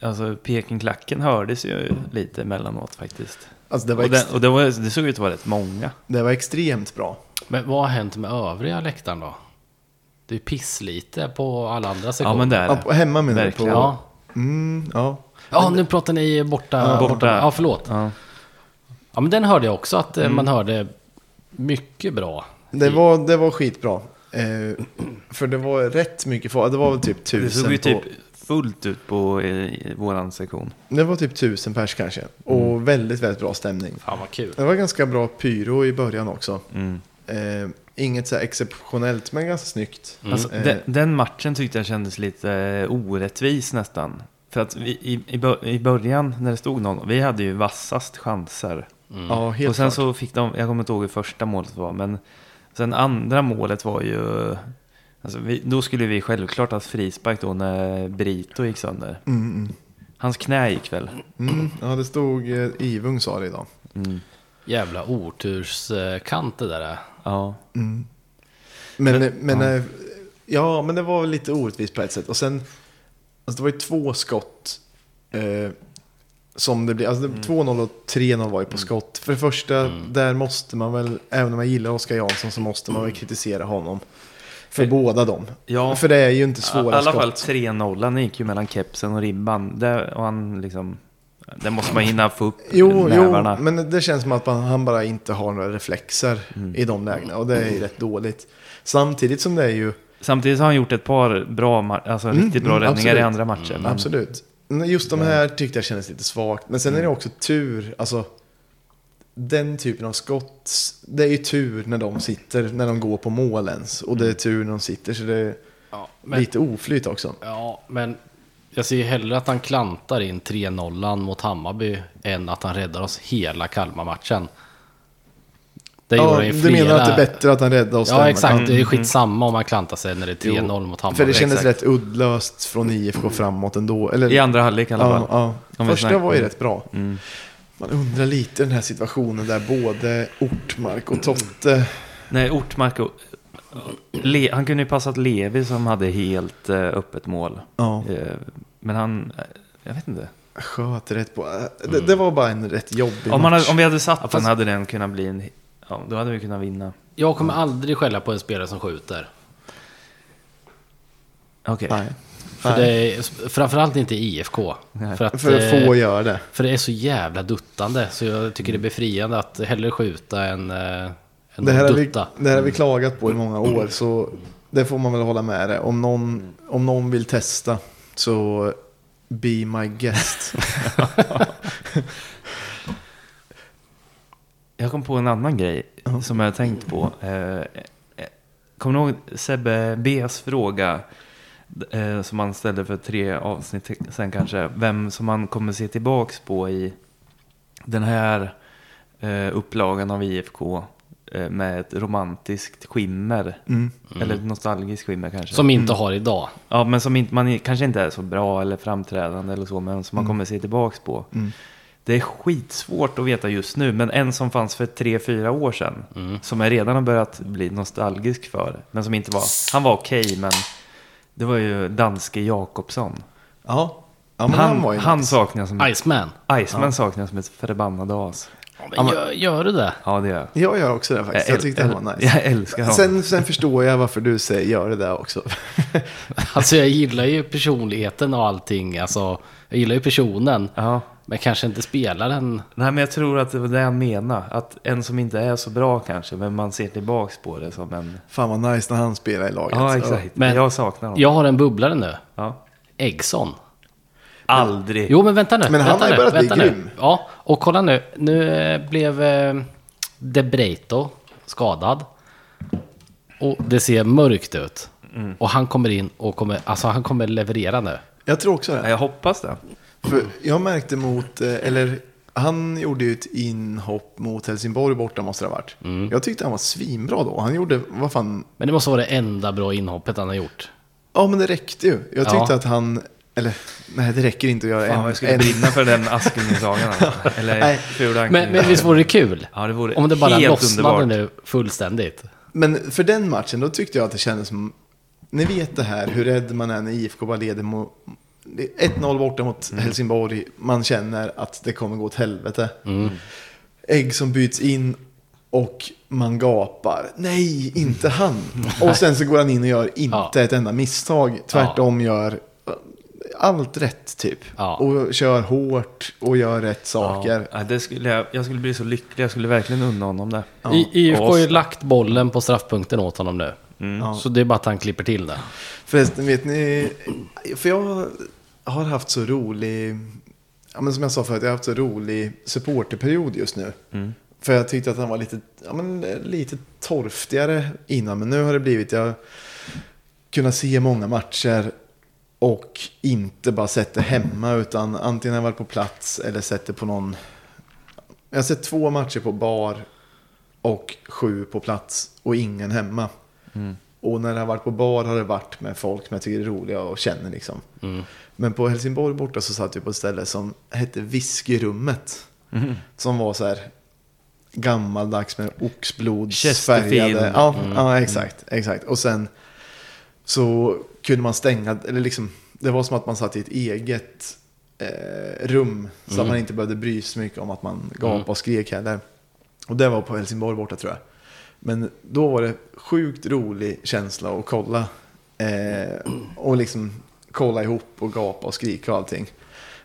Alltså Pekingklacken hördes ju lite emellanåt faktiskt. alltså det var, Och, den, och det, var, det såg ut att vara rätt många. det var extremt bra. Men vad har hänt med övriga läktaren då? Det är pisslite på alla andra sektioner. Ja men det är Ja, det. på, hemma menar du? På. Ja. Mm, ja. ja, nu pratar ni borta. Ja, borta. borta. Ja, förlåt. Ja. Ja, men den hörde jag också att eh, Mm. man hörde mycket bra. Det, var, det var skitbra. Eh, för det var rätt mycket folk, det var väl typ tusen Det såg ju på, typ fullt ut på i, våran sektion. Det var typ tusen pers kanske. Och Mm. väldigt, väldigt bra stämning. Fan vad kul. Det var ganska bra pyro i början också. Mm. Eh, inget så här exceptionellt, men ganska snyggt. Mm. Alltså, Eh. den, den matchen tyckte jag kändes lite eh, orättvis nästan. För att vi, i, i, bör- i början när det stod någon, vi hade ju vassast chanser. Mm. Ja, helt och sen klart. så fick de, jag kommer inte ihåg hur första målet var, men sen andra målet var ju, alltså vi, då skulle vi självklart ha frispark då när Brito gick sönder. Mm, mm. Hans knä gick väl? Mm, ja, det stod eh, Ivung sa det idag. Mm. Jävla oturskant det där. är. Ja. Mm. Men, Men- men, ja. ja. ja, men det var lite orättvist på ett sätt. Och sen, alltså det var ju två skott eh, som det blir. Alltså Mm. det- 2-0 och 3-0 var ju på skott. För det första, Mm. där måste man väl, även om jag gillar Oskar Jansson så måste man väl kritisera honom. För Mm. båda dem. Ja. För det är ju inte I svåra alla fall skott. 3-0 gick ju mellan kepsen och ribban. Det, och han liksom, det måste man hinna få upp Jo, jo, nävarna. men det känns som att man, han bara inte har några reflexer Mm. i de lägena. Och det är ju rätt dåligt. Samtidigt som det är ju, Samtidigt har han gjort ett par bra, alltså Mm, riktigt bra mm, räddningar i absolut. andra matcher. Men, absolut. Just de här tyckte jag kändes lite svagt. Men sen är det Mm. också tur, alltså den typen av skott, det är ju tur när de sitter, när de går på mål ens. Och det är tur när de sitter, så det är Ja, men, lite oflyt också. ja, men jag ser ju hellre att han klantar in 3-0 mot Hammarby än att han räddar oss hela Kalmar-matchen. Det Ja, ju du menar att det är flera- bättre att han räddar oss Ja, exakt. Det är skitsamma om han klantar sig när det är 3-0 mot Hammarby. För det kändes exakt. rätt uddlöst från IFK framåt ändå. Eller, I andra halvlek i alla fall. ja, ja. Första var ju rätt bra. Mm. Man undrar lite den här situationen där både Ortmark och Totte... Nej, Ortmark och... Le, han kunde ju passat Levi som hade helt eh, öppet mål. Ja, Eh, men han... eh, Jag vet inte. sköt rätt på. äh, Det, det var bara en rätt jobbig Om, man match. hade, om vi hade satt Ja, den hade den kunnat bli en... Ja, då hade vi kunnat vinna. Jag kommer aldrig skälla på en spelare som skjuter. Okej. Nej. För det är, framförallt inte i IFK. Nej. För att, För att eh, få göra det. för det är så jävla duttande. Så jag tycker det är befriande att hellre skjuta än, äh, än Det här, att har vi, dutta. det här har vi klagat på i många år, så det får man väl hålla med det. Om någon, om någon vill testa, så be my guest. *laughs* Jag kom på en annan grej som jag har tänkt på. Eh, eh, Kommer du ihåg Sebbe B's fråga? Eh, som han ställde för tre avsnitt sen kanske. Vem som man kommer se tillbaks på i den här eh, upplagan av IFK. Eh, med ett romantiskt skimmer. Mm. Eller ett nostalgiskt skimmer kanske. Som inte har idag. Ja, men som inte, man kanske inte är så bra eller framträdande eller så, men som man kommer se tillbaks på. Mm. Det är skitsvårt att veta just nu, men en som fanns för tre, fyra år sedan, Mm. som jag redan har börjat bli nostalgisk för, men som inte var, han var okej, men det var ju danske Jakobsson. Ja. ja, men han, han var ju han nice. saknas som, Iceman. Iceman saknas som ett förbannat as. Men gör, gör du det? Ja, det gör jag. Jag gör också det faktiskt. Jag äl- tyckte han var nice. Jag älskar honom. Sen, sen förstår jag varför du säger gör det där också. Alltså jag gillar ju personligheten och allting. Alltså, jag gillar ju personen. Ja. Men kanske inte spelaren. Nej, men jag tror att det var det han menade. Att en som inte är så bra kanske, men man ser tillbaks på det som en... Fan vad nice när han spelar i laget. Ja, exakt. Men- jag saknar honom. Jag har en bubblare nu. Ja. Eggson. Aldrig. Jo men vänta nu. Men han vänta har ju börjat bli nu. grym. Ja, och kolla nu. Nu eh, blev eh, De Breito skadad. Och det ser mörkt ut. Mm. Och han kommer in och kommer, alltså han kommer leverera nu. Jag tror också Ja, det. Jag hoppas det. För jag märkte mot, eh, eller han gjorde ju ett inhopp mot Helsingborg borta måste det ha varit. Mm. Jag tyckte han var svinbra då. Han gjorde, vad fan, Men det måste vara det enda bra inhoppet han har gjort. ja men det räckte ju. Jag tyckte Ja. att han, eller nej det räcker inte att göra Fan, en. jag skulle en brinna för den Askungen-sagan. Alltså. *laughs* Eller Nej. Fula Men, men visst vore det kul? Ja, det vore Om det bara lossnade underbart. nu fullständigt. Men för den matchen, då tyckte jag att det kändes som, ni vet det här, hur rädd man är när IFK bara leder mot, det är 1-0 borta mot Mm. Helsingborg, man känner att det kommer gå åt helvete. Mm. Ägg som byts in och man gapar, nej, inte han. *laughs* Och sen så går han in och gör inte Ja. ett enda misstag, tvärtom gör allt rätt typ. Ja. Och kör hårt och gör rätt saker. Ja, det skulle jag, jag skulle bli så lycklig. Jag skulle verkligen unna honom det. Ja. I, IFK har ju lagt bollen på straffpunkten åt honom nu. Ja. Så det är bara att han klipper till det. Förresten, vet ni, för jag har haft så rolig, ja, men som jag sa förut, jag har haft så rolig supporterperiod just nu. Mm. För jag tyckte att han var lite, ja, men, lite torftigare innan, men nu har det blivit, jag kunnat se många matcher och inte bara sett det hemma, utan antingen har jag varit på plats eller sett det på någon, jag har sett två matcher på bar och sju på plats och ingen hemma. Mm. Och när det har varit på bar har det varit med folk som jag tycker är roliga och känner liksom. Mm. Men på Helsingborg borta så satt vi på ett ställe som hette Whiskyrummet. Mm. Som var så här gammaldags med oxblodsfärgade. Ja, ja, exakt, exakt. Och sen så kunde man stänga, eller liksom, det var som att man satt i ett eget eh, rum. Så att man inte behövde bry sig så mycket om att man gapade och skrek heller. Och det var på Helsingborg borta tror jag. Men då var det sjukt rolig känsla att kolla. Eh, och liksom kolla ihop och gapa och skrika och allting.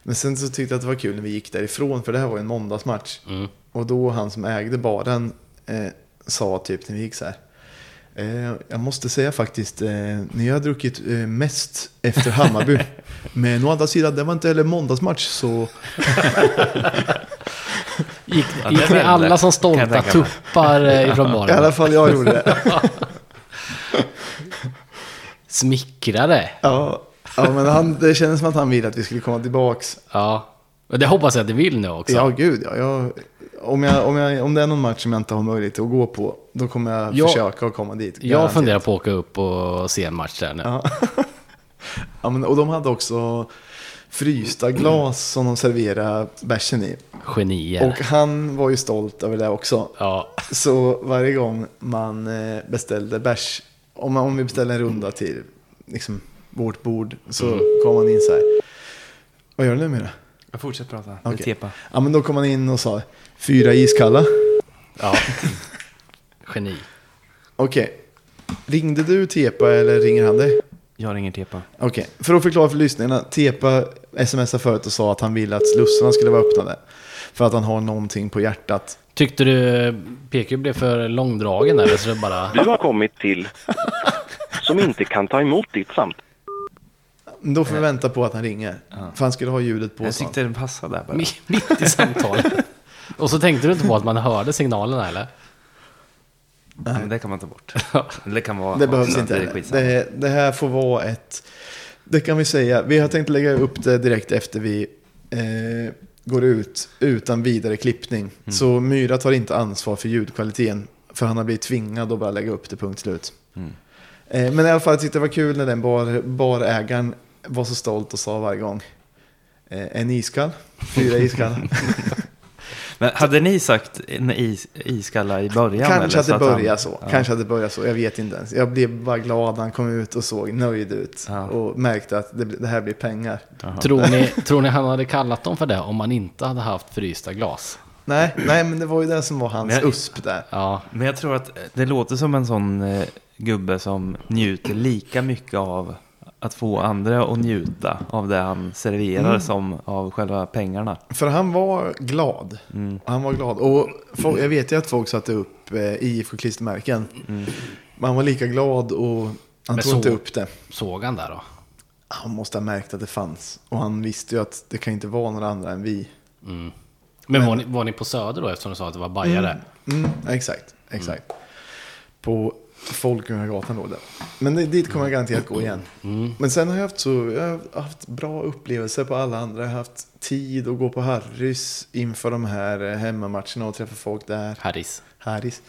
Men sen så tyckte jag att det var kul när vi gick därifrån, för det här var ju en måndagsmatch. Mm. Och då han som ägde baren eh, sa typ när vi gick så här. Eh, jag måste säga faktiskt, eh, ni har druckit eh, mest efter Hammarby. *laughs* Men å andra sidan, det var inte heller måndagsmatch så... *laughs* Gick, Ja, gick ni alla som stolta tuppar ifrån I alla baren? fall jag gjorde det. *laughs* Smickrade. Ja, ja men han, det kändes som att han ville att vi skulle komma tillbaks. Ja. Men det hoppas jag att du vill nu också. Ja, gud ja. Jag, om, jag, om, jag, om det är någon match som jag inte har möjlighet att gå på, då kommer jag Jag- försöka att komma dit. Jag Garanterat. funderar på att åka upp och se en match där nu. Ja. *laughs* ja, men, och de hade också frysta glas som de serverade bärsen i. Genier. Och han var ju stolt över det också. Ja. Så varje gång man eh, beställde bärs, om, man, om vi beställde en runda till liksom, vårt bord, så Mm. kom man in så här. Vad gör du nu med det? Jag fortsätter prata. Det Okej. är tepa. Ja, men då kom man in och sa fyra iskalla. ja. *laughs* Geni. Okej. Ringde du Tepa eller ringer han dig? Jag ringer tepa. Okej, för att förklara för lyssnarna. Tepa smsade förut och sa att han ville att slussarna skulle vara öppnade. För att han har någonting på hjärtat. Tyckte du PQ blev för långdragen eller så det bara... Du har kommit till som inte kan ta emot ditt samtal. Då får vi vänta på att han ringer. För han skulle ha ljudet på. Jag sa han. tyckte den passade där bara. Mi- *laughs* Mitt i samtalet. Och så tänkte du inte på att man hörde signalerna eller? Ja, men det kan man ta bort. Det kan vara... Det behövs inte. skitsamma. Det, det här får vara ett... Det kan vi säga. Vi har tänkt lägga upp det direkt efter vi eh, går ut utan vidare klippning. Mm. Så Myra tar inte ansvar för ljudkvaliteten. För han har blivit tvingad att bara lägga upp det punkt slut. Mm. Eh, men i alla fall jag tyckte det var kul när den bar, barägaren var så stolt och sa varje gång. Eh, en iskall, fyra iskallar. *laughs* Men hade ni sagt en is, iskalla i början? Kanske eller? att det började så. Ja. Kanske att det började så. Jag vet inte ens. Jag blev bara glad när han kom ut och såg nöjd ut. Ja. Och märkte att det, det här blir pengar. Tror ni, tror ni han hade kallat dem för det om man inte hade haft frysta glas? Nej, nej, men det var ju det som var hans Men jag- USP där. Ja, Men jag tror att det låter som en sån eh, gubbe som njuter lika mycket av att få andra att njuta av det han serverar Mm. som av själva pengarna. För han var glad. Mm. Han var glad. Och folk, jag vet ju att folk satte upp eh, IFK-klistermärken. Mm. Men han var lika glad och han Men tog så- inte upp det. såg han där då? Han måste ha märkt att det fanns. Och han visste ju att det kan inte vara några andra än vi. Men, var, ni, var ni på Söder då eftersom du sa att det var bajare? Mm, exakt, exakt. På Folkungagatan låg det. Men det, dit kommer jag garanterat gå igen. Men sen har jag haft, så, jag har haft bra upplevelser på alla andra. Jag har haft tid att gå på Harrys inför de här eh, hemmamatcherna och träffa folk där. Harris. Harrys.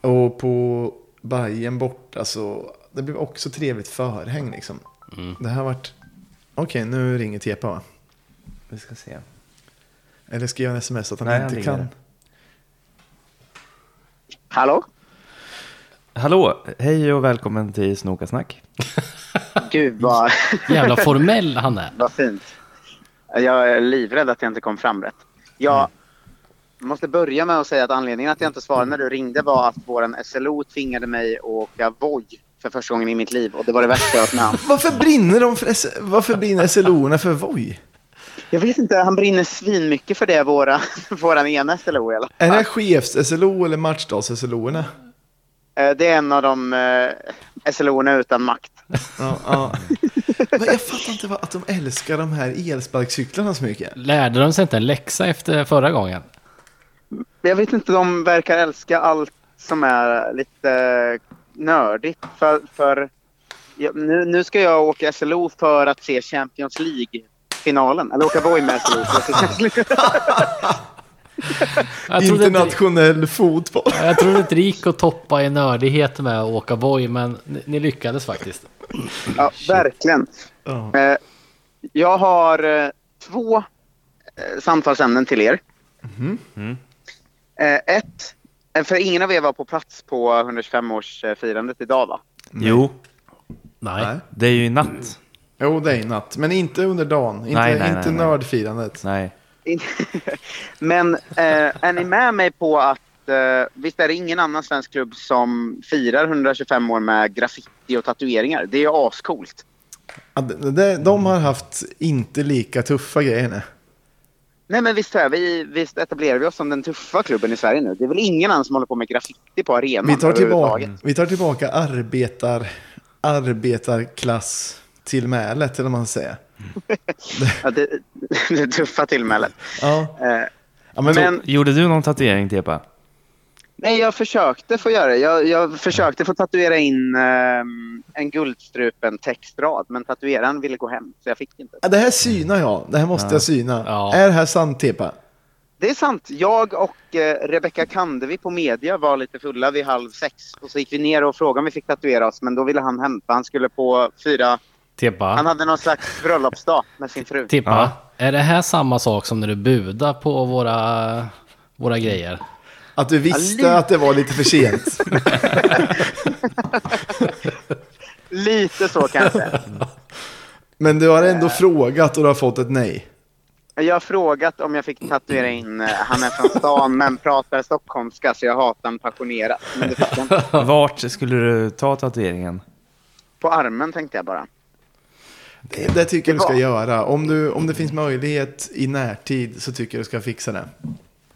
Och på Bajen borta så det blev också trevligt förhäng liksom. Det har varit... Okej, nu ringer Tepa va? Vi ska se. Eller ska jag göra en sms att han Nej, han inte ringer. kan? Hallå? Hallå, hej och välkommen till Snokasnack. *laughs* Gud vad, Jävla formell han är. vad fint. Jag är livrädd att jag inte kom fram rätt. Jag måste börja med att säga att anledningen att jag inte svarade när du ringde var att våran SLO tvingade mig att åka Voi för första gången i mitt liv och det var det värsta jag varit med om. *laughs* Varför brinner de för Varför brinner SLO-erna för Voi? Jag vet inte, han brinner svinmycket för det, våra, *laughs* våran ena SLO i alla Är det chefs-SLO eller matchdags-SLO-erna? Eh, Det är en av de eh, SLO-erna utan makt. Ja, ja. Men jag fattar inte vad, att de älskar de här elsparkcyklarna så mycket. Lärde de sig inte en läxa efter förra gången? Jag vet inte, de verkar älska allt som är lite eh, nördigt. För, för ja, nu, nu ska jag åka SLO för att se Champions League-finalen. Eller åka Voi med SLO *laughs* Internationell fotboll. jag trodde inte det gick att toppa i nördighet med att åka Voi, men ni, ni lyckades faktiskt. Ja, verkligen. Ja. Eh, jag har eh, två eh, samtalsämnen till er. Mm. Eh, ett, eh, för ingen av er var på plats på 125-årsfirandet idag va? Mm. Jo, Nej. Nej. det är ju i natt. Jo, det är natt. Men inte under dagen. Inte, Nej, nej, inte nej, nej. nördfirandet. Nej. *laughs* Men eh, är ni med mig på att eh, visst är det ingen annan svensk klubb som firar 125 år med graffiti och tatueringar? Det är ju ascoolt. Ja, de, har haft inte lika tuffa grejer nu. Nej men visst, är vi, visst etablerar vi oss som den tuffa klubben i Sverige nu. Det är väl ingen annan som håller på med graffiti på arenan Vi tar tillbaka, vi tar tillbaka arbetar, arbetarklass tillmälet, eller vad man säger. Ja, det, *laughs* det tuffa tillmälet. Ja, Eh, ja men, men Gjorde du någon tatuering, Tepa? nej, jag försökte få göra det. Jag, jag försökte få tatuera in ehm, en guldstrupen textrad, men tatueraren ville gå hem, så jag fick inte. ja, det här synar jag. Det här måste Ja. jag syna. Ja. Är det här sant, Tepa? Det är sant. Jag och eh, Rebecca Kandevi på media var lite fulla vid halv sex. Och så gick vi ner och frågade om vi fick tatuera oss, men då ville han hämta. Han skulle på fyra... Han Tippa. hade någon slags bröllopsdag med sin fru. Tippa. Ja. Är det här samma sak som när du budar på våra, våra grejer? Att du visste lite. att det var lite för sent. *laughs* Lite så kanske. Men du har ändå frågat och du har fått ett nej. Jag har frågat om jag fick tatuera in, eh, han är från stan men pratar stockholmska så jag hatar honom passionerat. Men det fick jag inte. *laughs* Vart skulle du ta tatueringen? På armen tänkte jag bara. Det, det tycker jag du ska göra. Om, du, om det finns möjlighet i närtid så tycker jag du ska fixa det.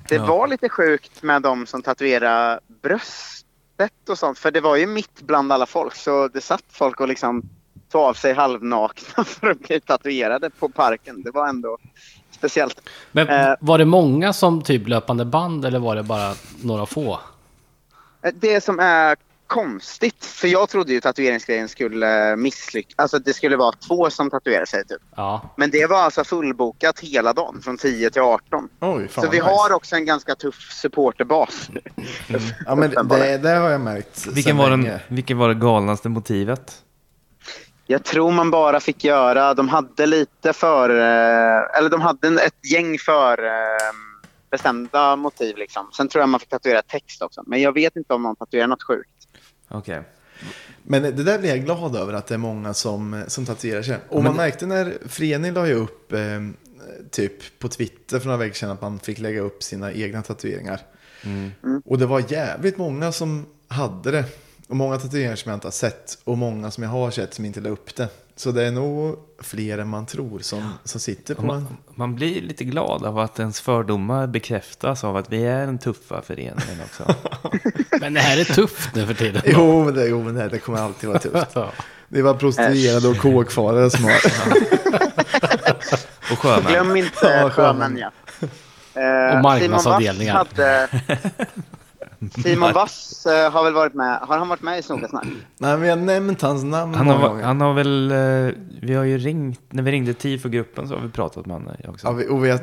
Det Ja. var lite sjukt med de som tatuerade bröstet och sånt. För det var ju mitt bland alla folk. Så det satt folk och liksom tog av sig halvnakna *laughs* för att bli tatuerade på parken. Det var ändå speciellt. Men Eh. var det många som typ löpande band eller var det bara några få? Det som är konstigt, för jag trodde ju tatueringsgrejen skulle misslyckas. Alltså det skulle vara två som tatuerade sig typ. Ja. Men det var alltså fullbokat hela dagen från 10 till 18. Oj, fan Så vi nice. har också en ganska tuff supporterbas. *laughs* Ja, men det, det har jag märkt. Vilken var, den, vilken var det galnaste motivet? Jag tror man bara fick göra, de hade lite för, eh, eller de hade en- ett gäng för eh, bestämda motiv liksom. Sen tror jag man fick tatuera text också. Men jag vet inte om någon tatuerar något sjukt. Okej. Men det där blir jag glad över att det är många som, som tatuerar sig. Och Men man det- märkte när föreningen la upp eh, typ på Twitter för några veckor sedan att man fick lägga upp sina egna tatueringar. Mm. Och det var jävligt många som hade det. Och många tatueringar som jag inte har sett. Och många som jag har sett som inte la upp det. Så det är nog fler än man tror som, som sitter på en... Man, man blir lite glad av att ens fördomar bekräftas av att vi är den tuffa föreningen också. *laughs* Men det här är tufft nu för tiden. Jo, men det, jo, men det, det kommer alltid vara tufft. Det var prostituerade och kåkfarare som har... *laughs* Och sjömän. Glöm inte Ja, sjömän ja. Eh, Och marknadsavdelningar. Simon Wass, hade, *laughs* Simon Wass eh, har väl varit med, har han varit med i Snogasnack? Nej, vi har nämnt hans namn Han många har, gånger. han har väl, eh, vi har ju ringt, när vi ringde TIFO-gruppen så har vi pratat med honom också. Ja, vi, och vi har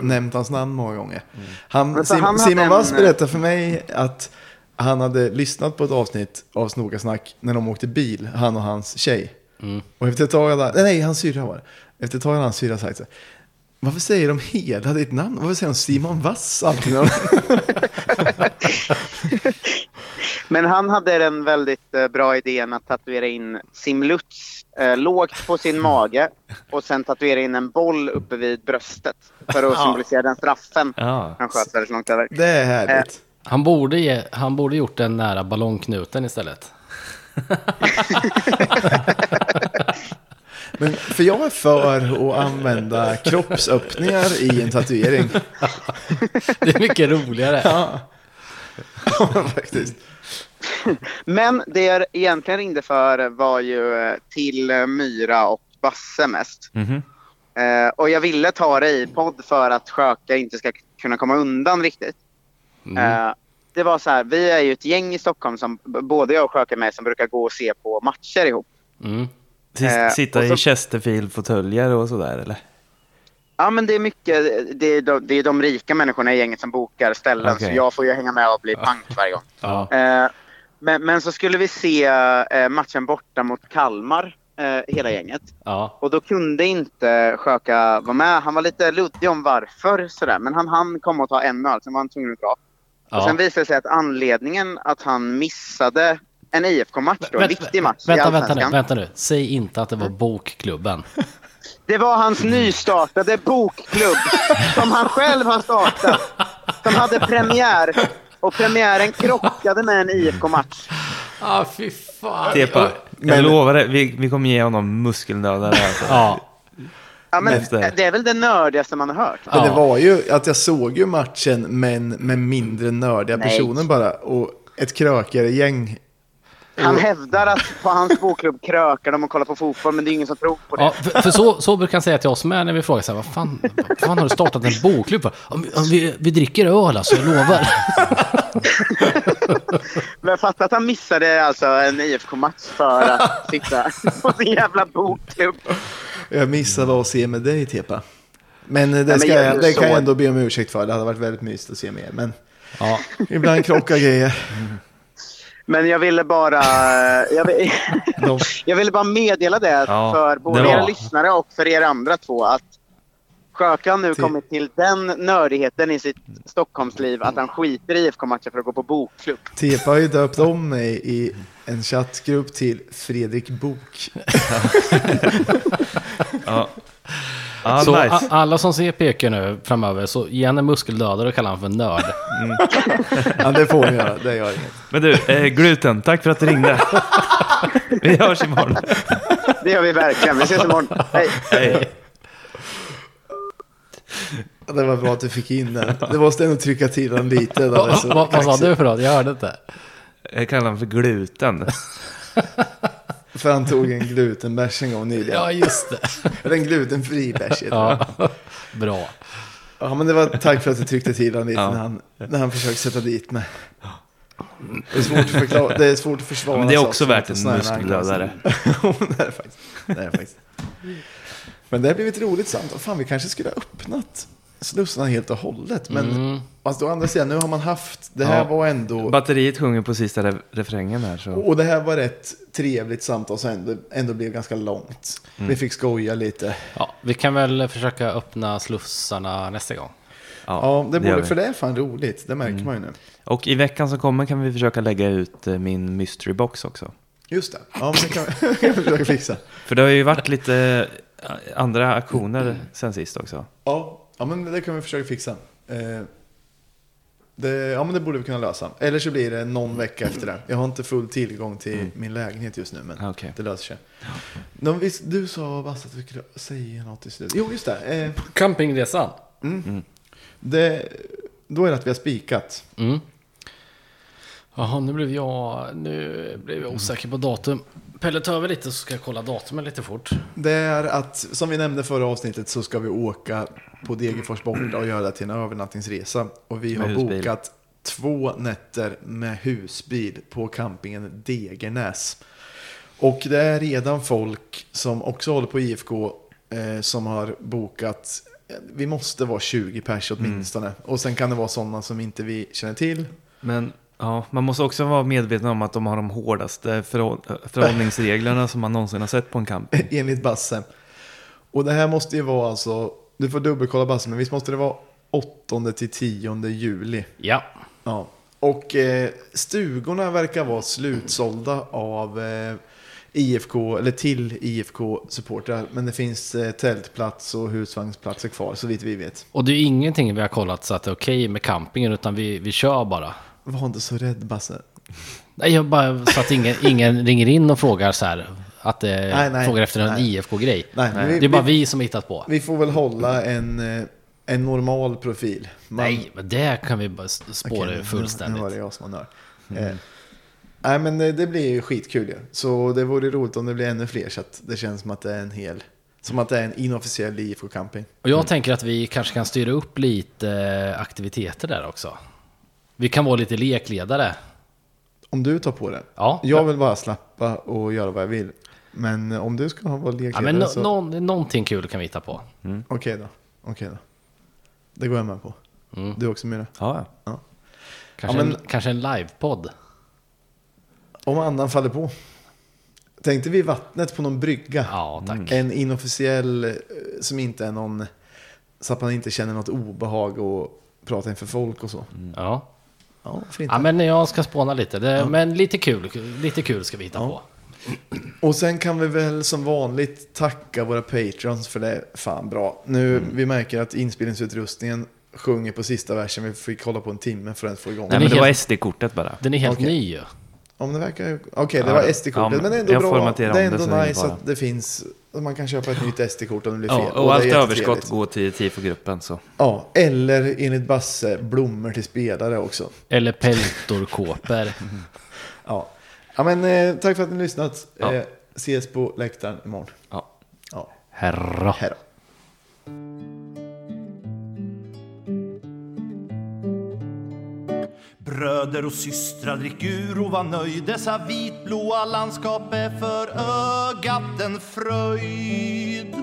nämnt hans namn många gånger. Han, Men för Sim, han hade Simon en- Wass berättade för mig att han hade lyssnat på ett avsnitt av Snogasnack när de åkte bil, han och hans tjej. Och efter ett tag hade, nej, nej, hans syrra var det. Efter ett tag hade hans syrra sagt så här, varför säger de hela ditt namn? Varför säger de Simon Wass alltid? när *laughs* de- *laughs* Men han hade den väldigt eh, bra idén att tatuera in Simlutz eh, lågt på sin mage och sen tatuera in en boll uppe vid bröstet för att symbolisera den straffen Ja. han sköt väldigt långt över. det är härligt. Han, borde ge, han borde gjort den nära ballongknuten istället. *laughs* Men, för jag är för att använda kroppsöppningar i en tatuering. Det är mycket roligare. Ja, faktiskt. Men det jag egentligen ringde för var ju eh, till eh, Myra och Basse mest. Mhm. Eh, och jag ville ta det i podd för att Sjöka inte ska kunna komma undan riktigt. Eh, det var så här, vi är ju ett gäng i Stockholm som både jag och Sjöka med som brukar gå och se på matcher ihop. Mm. S- Eh, Sitta så- i Chesterfield-fåtöljer och sådär eller? Ja men det är mycket, det är de, det är de rika människorna i gänget som bokar ställen Okej. så jag får ju hänga med och bli pank varje gång. Ja. Eh, men, men så skulle vi se eh, matchen borta mot Kalmar, hela gänget. Ja. Och då kunde inte Sjöka vara med. Han var lite luddig om varför sådär. Men han hann komma och ta en öl, sen var han tvungen att dra. Och sen Ja. visade det sig att anledningen att han missade en IFK-match då. En viktig match i Vänta, vänta nu, vänta nu. Säg inte att det var Bokklubben. Det var hans nystartade bokklubb som han själv har startat. Som hade premiär. Och premiären krockade med en IFK-match. Ja, ah, fy fan. Tepa, jag Men- lovar det, vi, vi kommer ge honom muskelnödare. Alltså. Ja, Ja, men Efter. det är väl det nördigaste man har hört. Men det Ja. var ju att jag såg ju matchen men med mindre nördiga Nej. personer bara. Och ett krökare gäng. Han hävdar att på hans bokklubb krökar de och kollar på fotboll, men det är ingen som tror på det. ja för, för så, så brukar han säga till oss med när vi frågar så här, vad fan, vad fan har du startat en bokklubb för? Om, vi- om vi, vi dricker öl alltså, jag lovar. *laughs* Men fatta att han missade alltså en IFK-match för att sitta på sin jävla bokklubb. Jag missade att se med dig Tepa. Men eh, det, men ska jag- jag, det kan jag ändå be om ursäkt för. Det hade varit väldigt mysigt att se med er. Men Ja, ibland krockar grejer. Men jag ville bara... Jag, vill, *laughs* jag ville bara meddela det Ja, för både det var- er lyssnare och för er andra två att Sjökan nu Till- kommit till den nördigheten i sitt Stockholmsliv att han skiter i IFK-matcher för att gå på bokklubb. Tepa har ju döpt om mig i en chattgrupp till Fredrik Bok. Ja, *laughs* ja så nice. alla som ser PK nu framöver, så ge en muskeldödare och kalla han för nörd. *laughs* Ja, det får ni göra. Det gör inget. Men du, eh, gluten, tack för att du ringde. *laughs* vi hörs imorgon. Det gör vi verkligen. Vi ses imorgon. Hej! Hej. Det var bra att du fick in den. Det måste ändå trycka till den lite. Då, Vad vad- vad sa du för något? Jag hörde inte. Jag kallar honom för gluten. *laughs* För han tog en glutenbärs en gång nyligen. Ja, just det. Eller en glutenfri bärs. Ja, bra. Ja, men det var tack för att du tryckte till den lite Ja. när, han, när han försökte sätta dit mig. Det är svårt att, förklara, det är svårt att försvara. Men det är också värt en muskeldödare. *laughs* Jo, det är det faktiskt. Det är det faktiskt. Men det har blivit roligt samtal. Fan, vi kanske skulle ha öppnat slussarna helt och hållet. Men Mm. Fast å andra sidan, nu har man haft, det här Ja. var ändå, Batteriet sjunger på sista re- refrängen här. Så. och det här var ett trevligt samtal som ändå, ändå blev ganska långt. Mm. Vi fick skoja lite. Ja, vi kan väl försöka öppna slussarna nästa gång. Ja, det gör borde, vi. för det är fan roligt. Det märker man ju nu. Och i veckan som kommer kan vi försöka lägga ut eh, min mystery box också. Just det. Ja, men det kan vi, *laughs* försöka fixa. För det har ju varit lite eh, andra aktioner sen sist också. Ja, ja, men det kan vi försöka fixa. Det, ja, men det borde vi kunna lösa. Eller så blir det någon vecka efter det. Jag har inte full tillgång till min lägenhet just nu, men okej. det löser sig. Visst, du sa Basse att du skulle säga något i slutet. Jo, just det. Eh, Campingresan. det. Då är det att vi har spikat. Mm. Jaha, nu blev jag, nu blev jag osäker på datum. Pelle, ta över lite så ska jag kolla datumet lite fort. Det är att, som vi nämnde förra avsnittet, så ska vi åka på Degerfors borta och göra det till en övernattningsresa. Och vi har bokat två nätter med husbil på campingen Degernäs. Och det är redan folk som också håller på IFK eh, som har bokat. eh, Vi måste vara 20 pers åtminstone. Och sen kan det vara sådana som inte vi känner till. Men ja, man måste också vara medveten om att de har de hårdaste förhåll- förhållningsreglerna som man någonsin har sett på en camping. *laughs* enligt Basse. Och det här måste ju vara alltså, du får dubbelkolla Basse, men visst måste det vara 8 till 10 juli. Ja. Ja. Och eh, stugorna verkar vara slutsålda av eh, IFK, eller till IFK-supportrar. Men det finns eh, tältplats och husvagnsplatser kvar, så vitt vi vet. Och det är ingenting vi har kollat så att det är okej med campingen, utan vi, vi kör bara. Var inte så rädd Basse. Nej, jag bara så att ingen, ingen ringer in och frågar så här, att det Nej, nej, frågar efter en nej. IFK-grej. Nej, men vi, Det är bara vi, vi som hittat på. vi får väl hålla en, eh, en normal profil. Man- Nej, men det kan vi bara spåra nu- fullständigt. Nu var det jag som var nörd. Eh, nej men eh, det blir ju skitkul ju. Så det vore roligt om det blir ännu fler så att det känns som att det är en hel... Som att det är en inofficiell IFK-camping. Och jag tänker att vi kanske kan styra upp lite eh, aktiviteter där också. Vi kan vara lite lekledare. Om du tar på det. Ja, Jag vill bara slappa och göra vad jag vill. Men om du ska vara ja lekledare men no, så... någon, någonting kul kan vi hitta på. Okej då. Okej då. Det går jag med på. Mm. Du också Myra. Ja, ja. Kanske, Ja, men- en, kanske en livepodd. Om annan faller på. Tänkte vi vattnet på någon brygga. Ja, tack. En inofficiell eh, som inte är någon... Så att man inte känner något obehag och prata inför folk och så. Ja. Ja? Ja, men jag ska spåna lite. Det, Men lite kul, lite kul ska vi hitta på. Och sen kan vi väl som vanligt tacka våra patrons för det är fan bra. Nu, Mm. vi märker att inspelningsutrustningen sjunger på sista versen. Vi fick hålla på en timme för att få igång Nej, är men det var SD-kortet bara. Den är helt Okej. ny ju. Om det verkar... Okej, det Ja, var ja, SD-kortet. men men det är ändå bra. Det är det ändå det nice bara. att det finns... Man kan köpa ett nytt SD-kort om det blir fel. Ja, och allt överskott går till TIFO-gruppen. Så. Ja, eller enligt Basse, blommor till spelare också. Eller peltorkåpor. *laughs* Ja, ja men eh, tack för att ni har lyssnat. Ja. Eh, ses på läktaren imorgon. Ja. Ja, Herra. hej Bröder och systrar, drick ur och var nöjd. Dessa vitblåa landskap är för ögat en fröjd.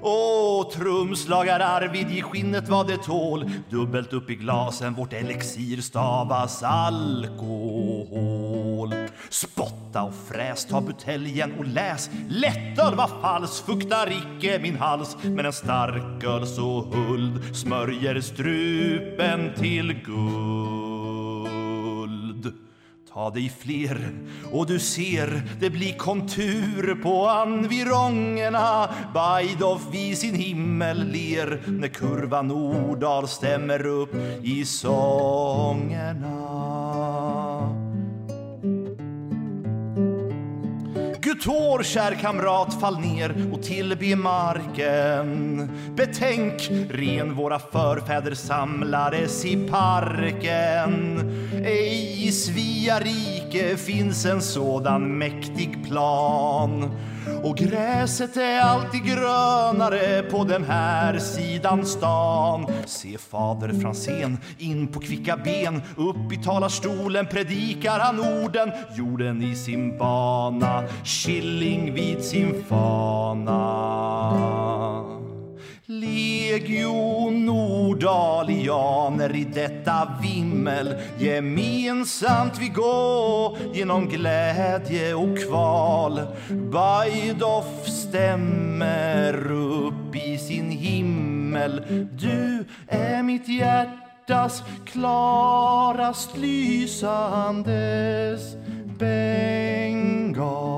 Och trumslagar Arvid i skinnet vad det tål. Dubbelt upp i glasen, vårt elixir stavas alkohol. Spotta och fräs, ta buteljen och läs. Lättöl var falsk, fuktar icke min hals. Men en starköl så huld smörjer strupen till guld. Ta dig fler och du ser det blir kontur på anvirongerna. Bajdoff vid sin himmel ler när kurvan Nordal stämmer upp i sångerna. Tår, kär kamrat, fall ner och tillbe marken. Betänk, ren våra förfäder samlades i parken. Ej i Svea rike finns en sådan mäktig plan. Och gräset är alltid grönare på den här sidan stan. Se fader Franzén in på kvicka ben, upp i talarstolen predikar han orden, jorden i sin bana, killing vid sin fana. Legio Nordalianer i detta vimmel. Gemensamt vi gå genom glädje och kval. Bajdoff stämmer upp i sin himmel. Du är mitt hjärtas klarast lysandes bengal.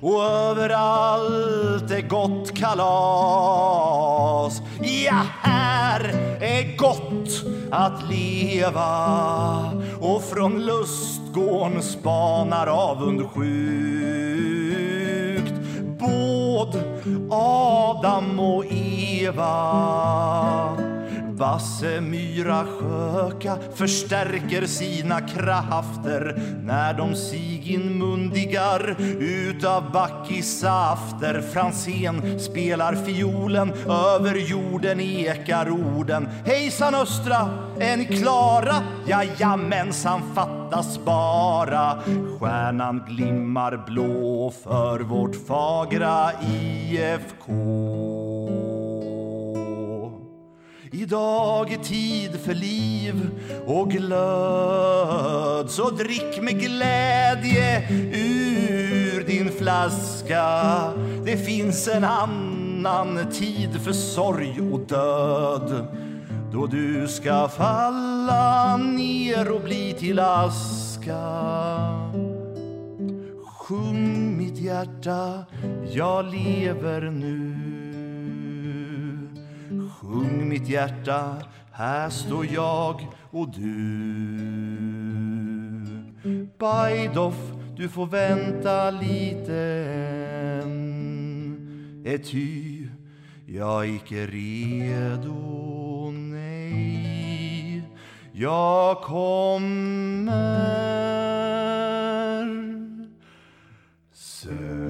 Och överallt är gott kalas. Ja, här är gott att leva. Och från lustgården spanar avundsjukt båd Adam och Eva. Basse Myra förstärker sina krafter när de sig inmundigar utav backisafter. Franzén spelar fiolen, över jorden ekar orden. Hejsan östra, är ni klara? Jajamensan, fattas bara. Stjärnan glimmar blå för vårt fagra IFK. Idag är tid för liv och glöd. Så drick med glädje ur din flaska. Det finns en annan tid för sorg och död. Då du ska falla ner och bli till aska. Sjung mitt hjärta, jag lever nu. Sjung mitt hjärta, här står jag och du. Bajdoff, du får vänta lite än. Ety, jag är icke redo, nej. Jag kommer. Sen